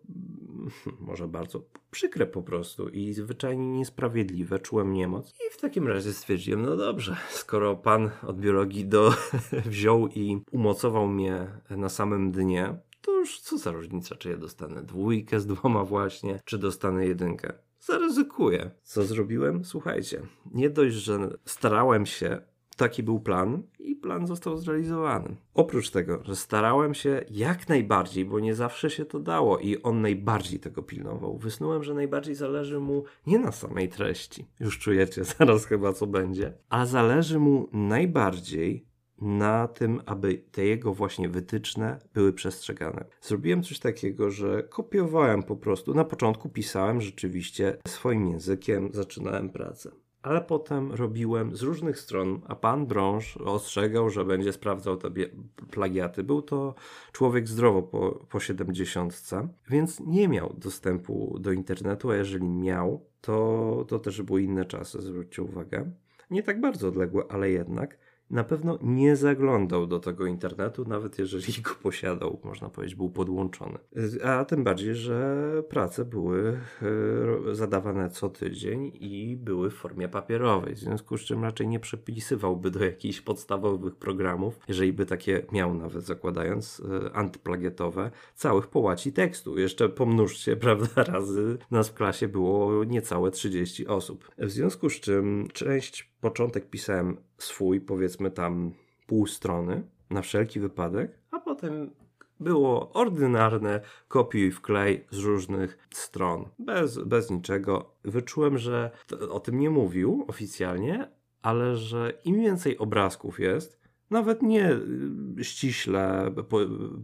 może bardzo przykre po prostu i zwyczajnie niesprawiedliwe. Czułem niemoc i w takim razie stwierdziłem, no dobrze, skoro pan od biologii do wziął i umocował mnie na samym dnie, to już co za różnica, czy ja dostanę dwójkę z dwoma właśnie, czy dostanę jedynkę. Zaryzykuję. Co zrobiłem? Słuchajcie, nie dość, że starałem się taki był plan i plan został zrealizowany. Oprócz tego, że starałem się jak najbardziej, bo nie zawsze się to dało i on najbardziej tego pilnował, wysnułem, że najbardziej zależy mu nie na samej treści, już czujecie zaraz chyba co będzie, a zależy mu najbardziej na tym, aby te jego właśnie wytyczne były przestrzegane. Zrobiłem coś takiego, że kopiowałem po prostu. Na początku pisałem rzeczywiście swoim językiem, zaczynałem pracę ale potem robiłem z różnych stron, a pan Brąż ostrzegał, że będzie sprawdzał te plagiaty. Był to człowiek zdrowo po, po 70, więc nie miał dostępu do internetu, a jeżeli miał, to, to też były inne czasy, zwróćcie uwagę. Nie tak bardzo odległe, ale jednak na pewno nie zaglądał do tego internetu, nawet jeżeli go posiadał, można powiedzieć, był podłączony. A tym bardziej, że prace były e, zadawane co tydzień i były w formie papierowej, w związku z czym raczej nie przepisywałby do jakichś podstawowych programów, jeżeli by takie miał nawet zakładając e, antyplagiatowe, całych połaci tekstu. Jeszcze pomnóżcie, prawda, razy nas w klasie było niecałe 30 osób. W związku z czym część początek pisałem swój, powiedzmy tam pół strony, na wszelki wypadek, a potem było ordynarne kopiuj wklej z różnych stron, bez, bez niczego. Wyczułem, że o tym nie mówił oficjalnie, ale że im więcej obrazków jest, nawet nie y, ściśle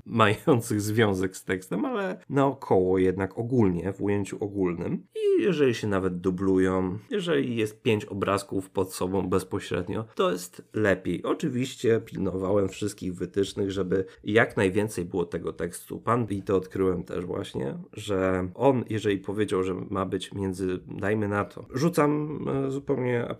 mających związek z tekstem, ale naokoło jednak ogólnie, w ujęciu ogólnym. I jeżeli się nawet dublują, jeżeli jest pięć obrazków pod sobą bezpośrednio, to jest lepiej. Oczywiście pilnowałem wszystkich wytycznych, żeby jak najwięcej było tego tekstu. Pan i to odkryłem też właśnie, że on, jeżeli powiedział, że ma być między, dajmy na to, rzucam e, zupełnie e,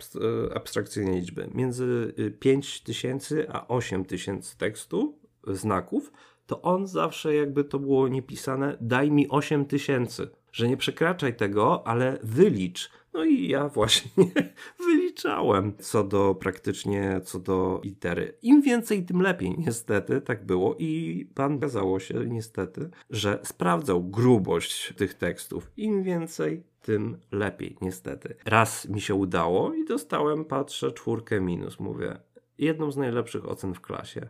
abstrakcyjne liczby, między 5000 y, a a 8 tysięcy tekstu, znaków, to on zawsze jakby to było niepisane, daj mi 8 tysięcy, że nie przekraczaj tego, ale wylicz. No i ja właśnie wyliczałem co do praktycznie, co do litery. Im więcej, tym lepiej. Niestety tak było i pan okazało się niestety, że sprawdzał grubość tych tekstów. Im więcej, tym lepiej, niestety. Raz mi się udało i dostałem, patrzę, czwórkę minus. Mówię, jedną z najlepszych ocen w klasie.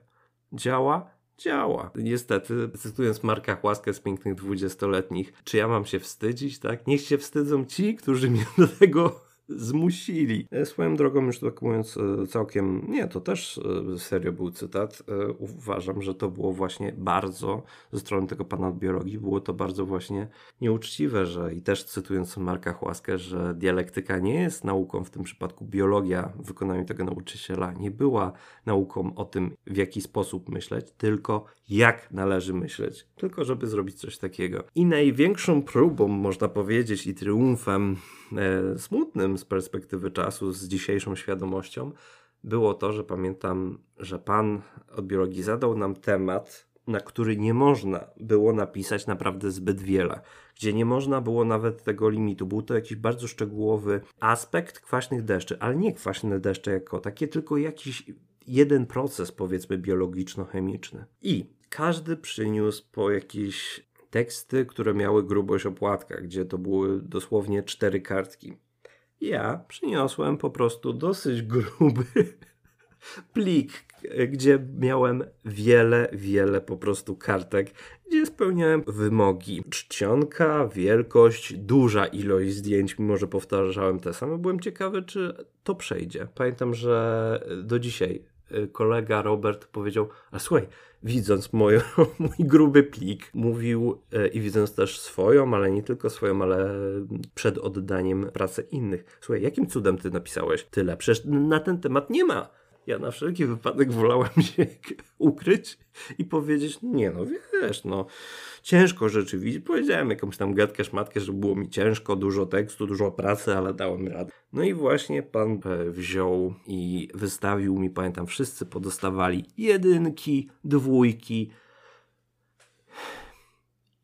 Działa? Działa. Niestety, cytując Marka Chłaskę z pięknych dwudziestoletnich, czy ja mam się wstydzić, tak? Niech się wstydzą ci, którzy mnie do tego zmusili. E, swoją drogą, już tak mówiąc e, całkiem, nie, to też e, serio był cytat. Uważam, że to było właśnie bardzo, ze strony tego pana od biologii, było to bardzo właśnie nieuczciwe, że i też cytując Marka Chłaskę, że dialektyka nie jest nauką, w tym przypadku biologia w wykonaniu tego nauczyciela nie była nauką o tym, w jaki sposób myśleć, tylko jak należy myśleć, tylko żeby zrobić coś takiego. I największą próbą, można powiedzieć, i triumfem e, smutnym z perspektywy czasu, z dzisiejszą świadomością, było to, że pamiętam, że pan od biologii zadał nam temat, na który nie można było napisać naprawdę zbyt wiele, gdzie nie można było nawet tego limitu. Był to jakiś bardzo szczegółowy aspekt kwaśnych deszczy, ale nie kwaśne deszcze jako takie, tylko jakiś jeden proces, powiedzmy, biologiczno-chemiczny. I każdy przyniósł po jakieś teksty, które miały grubość opłatka, gdzie to były dosłownie cztery kartki. Ja przyniosłem po prostu dosyć gruby plik, gdzie miałem wiele, wiele po prostu kartek, gdzie spełniałem wymogi. Czcionka, wielkość, duża ilość zdjęć, mimo że powtarzałem te same. Byłem ciekawy, czy to przejdzie. Pamiętam, że do dzisiaj kolega Robert powiedział, a słuchaj, widząc moją, mój gruby plik, mówił e, i widząc też swoją, ale nie tylko swoją, ale przed oddaniem pracy innych. Słuchaj, jakim cudem ty napisałeś tyle? Przecież na ten temat nie ma ja na wszelki wypadek wolałem się ukryć i powiedzieć, nie no wiesz, no ciężko rzeczywiście. Powiedziałem jakąś tam gadkę, szmatkę, że było mi ciężko, dużo tekstu, dużo pracy, ale dałem radę. No i właśnie pan wziął i wystawił mi, pamiętam, wszyscy podostawali jedynki, dwójki.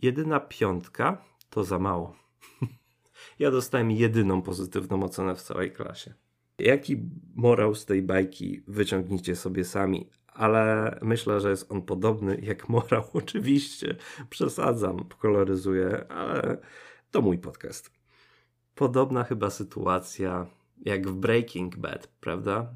Jedyna piątka to za mało. ja dostałem jedyną pozytywną ocenę w całej klasie. Jaki morał z tej bajki wyciągniecie sobie sami, ale myślę, że jest on podobny jak morał. Oczywiście przesadzam, koloryzuję, ale to mój podcast. Podobna chyba sytuacja jak w Breaking Bad, prawda?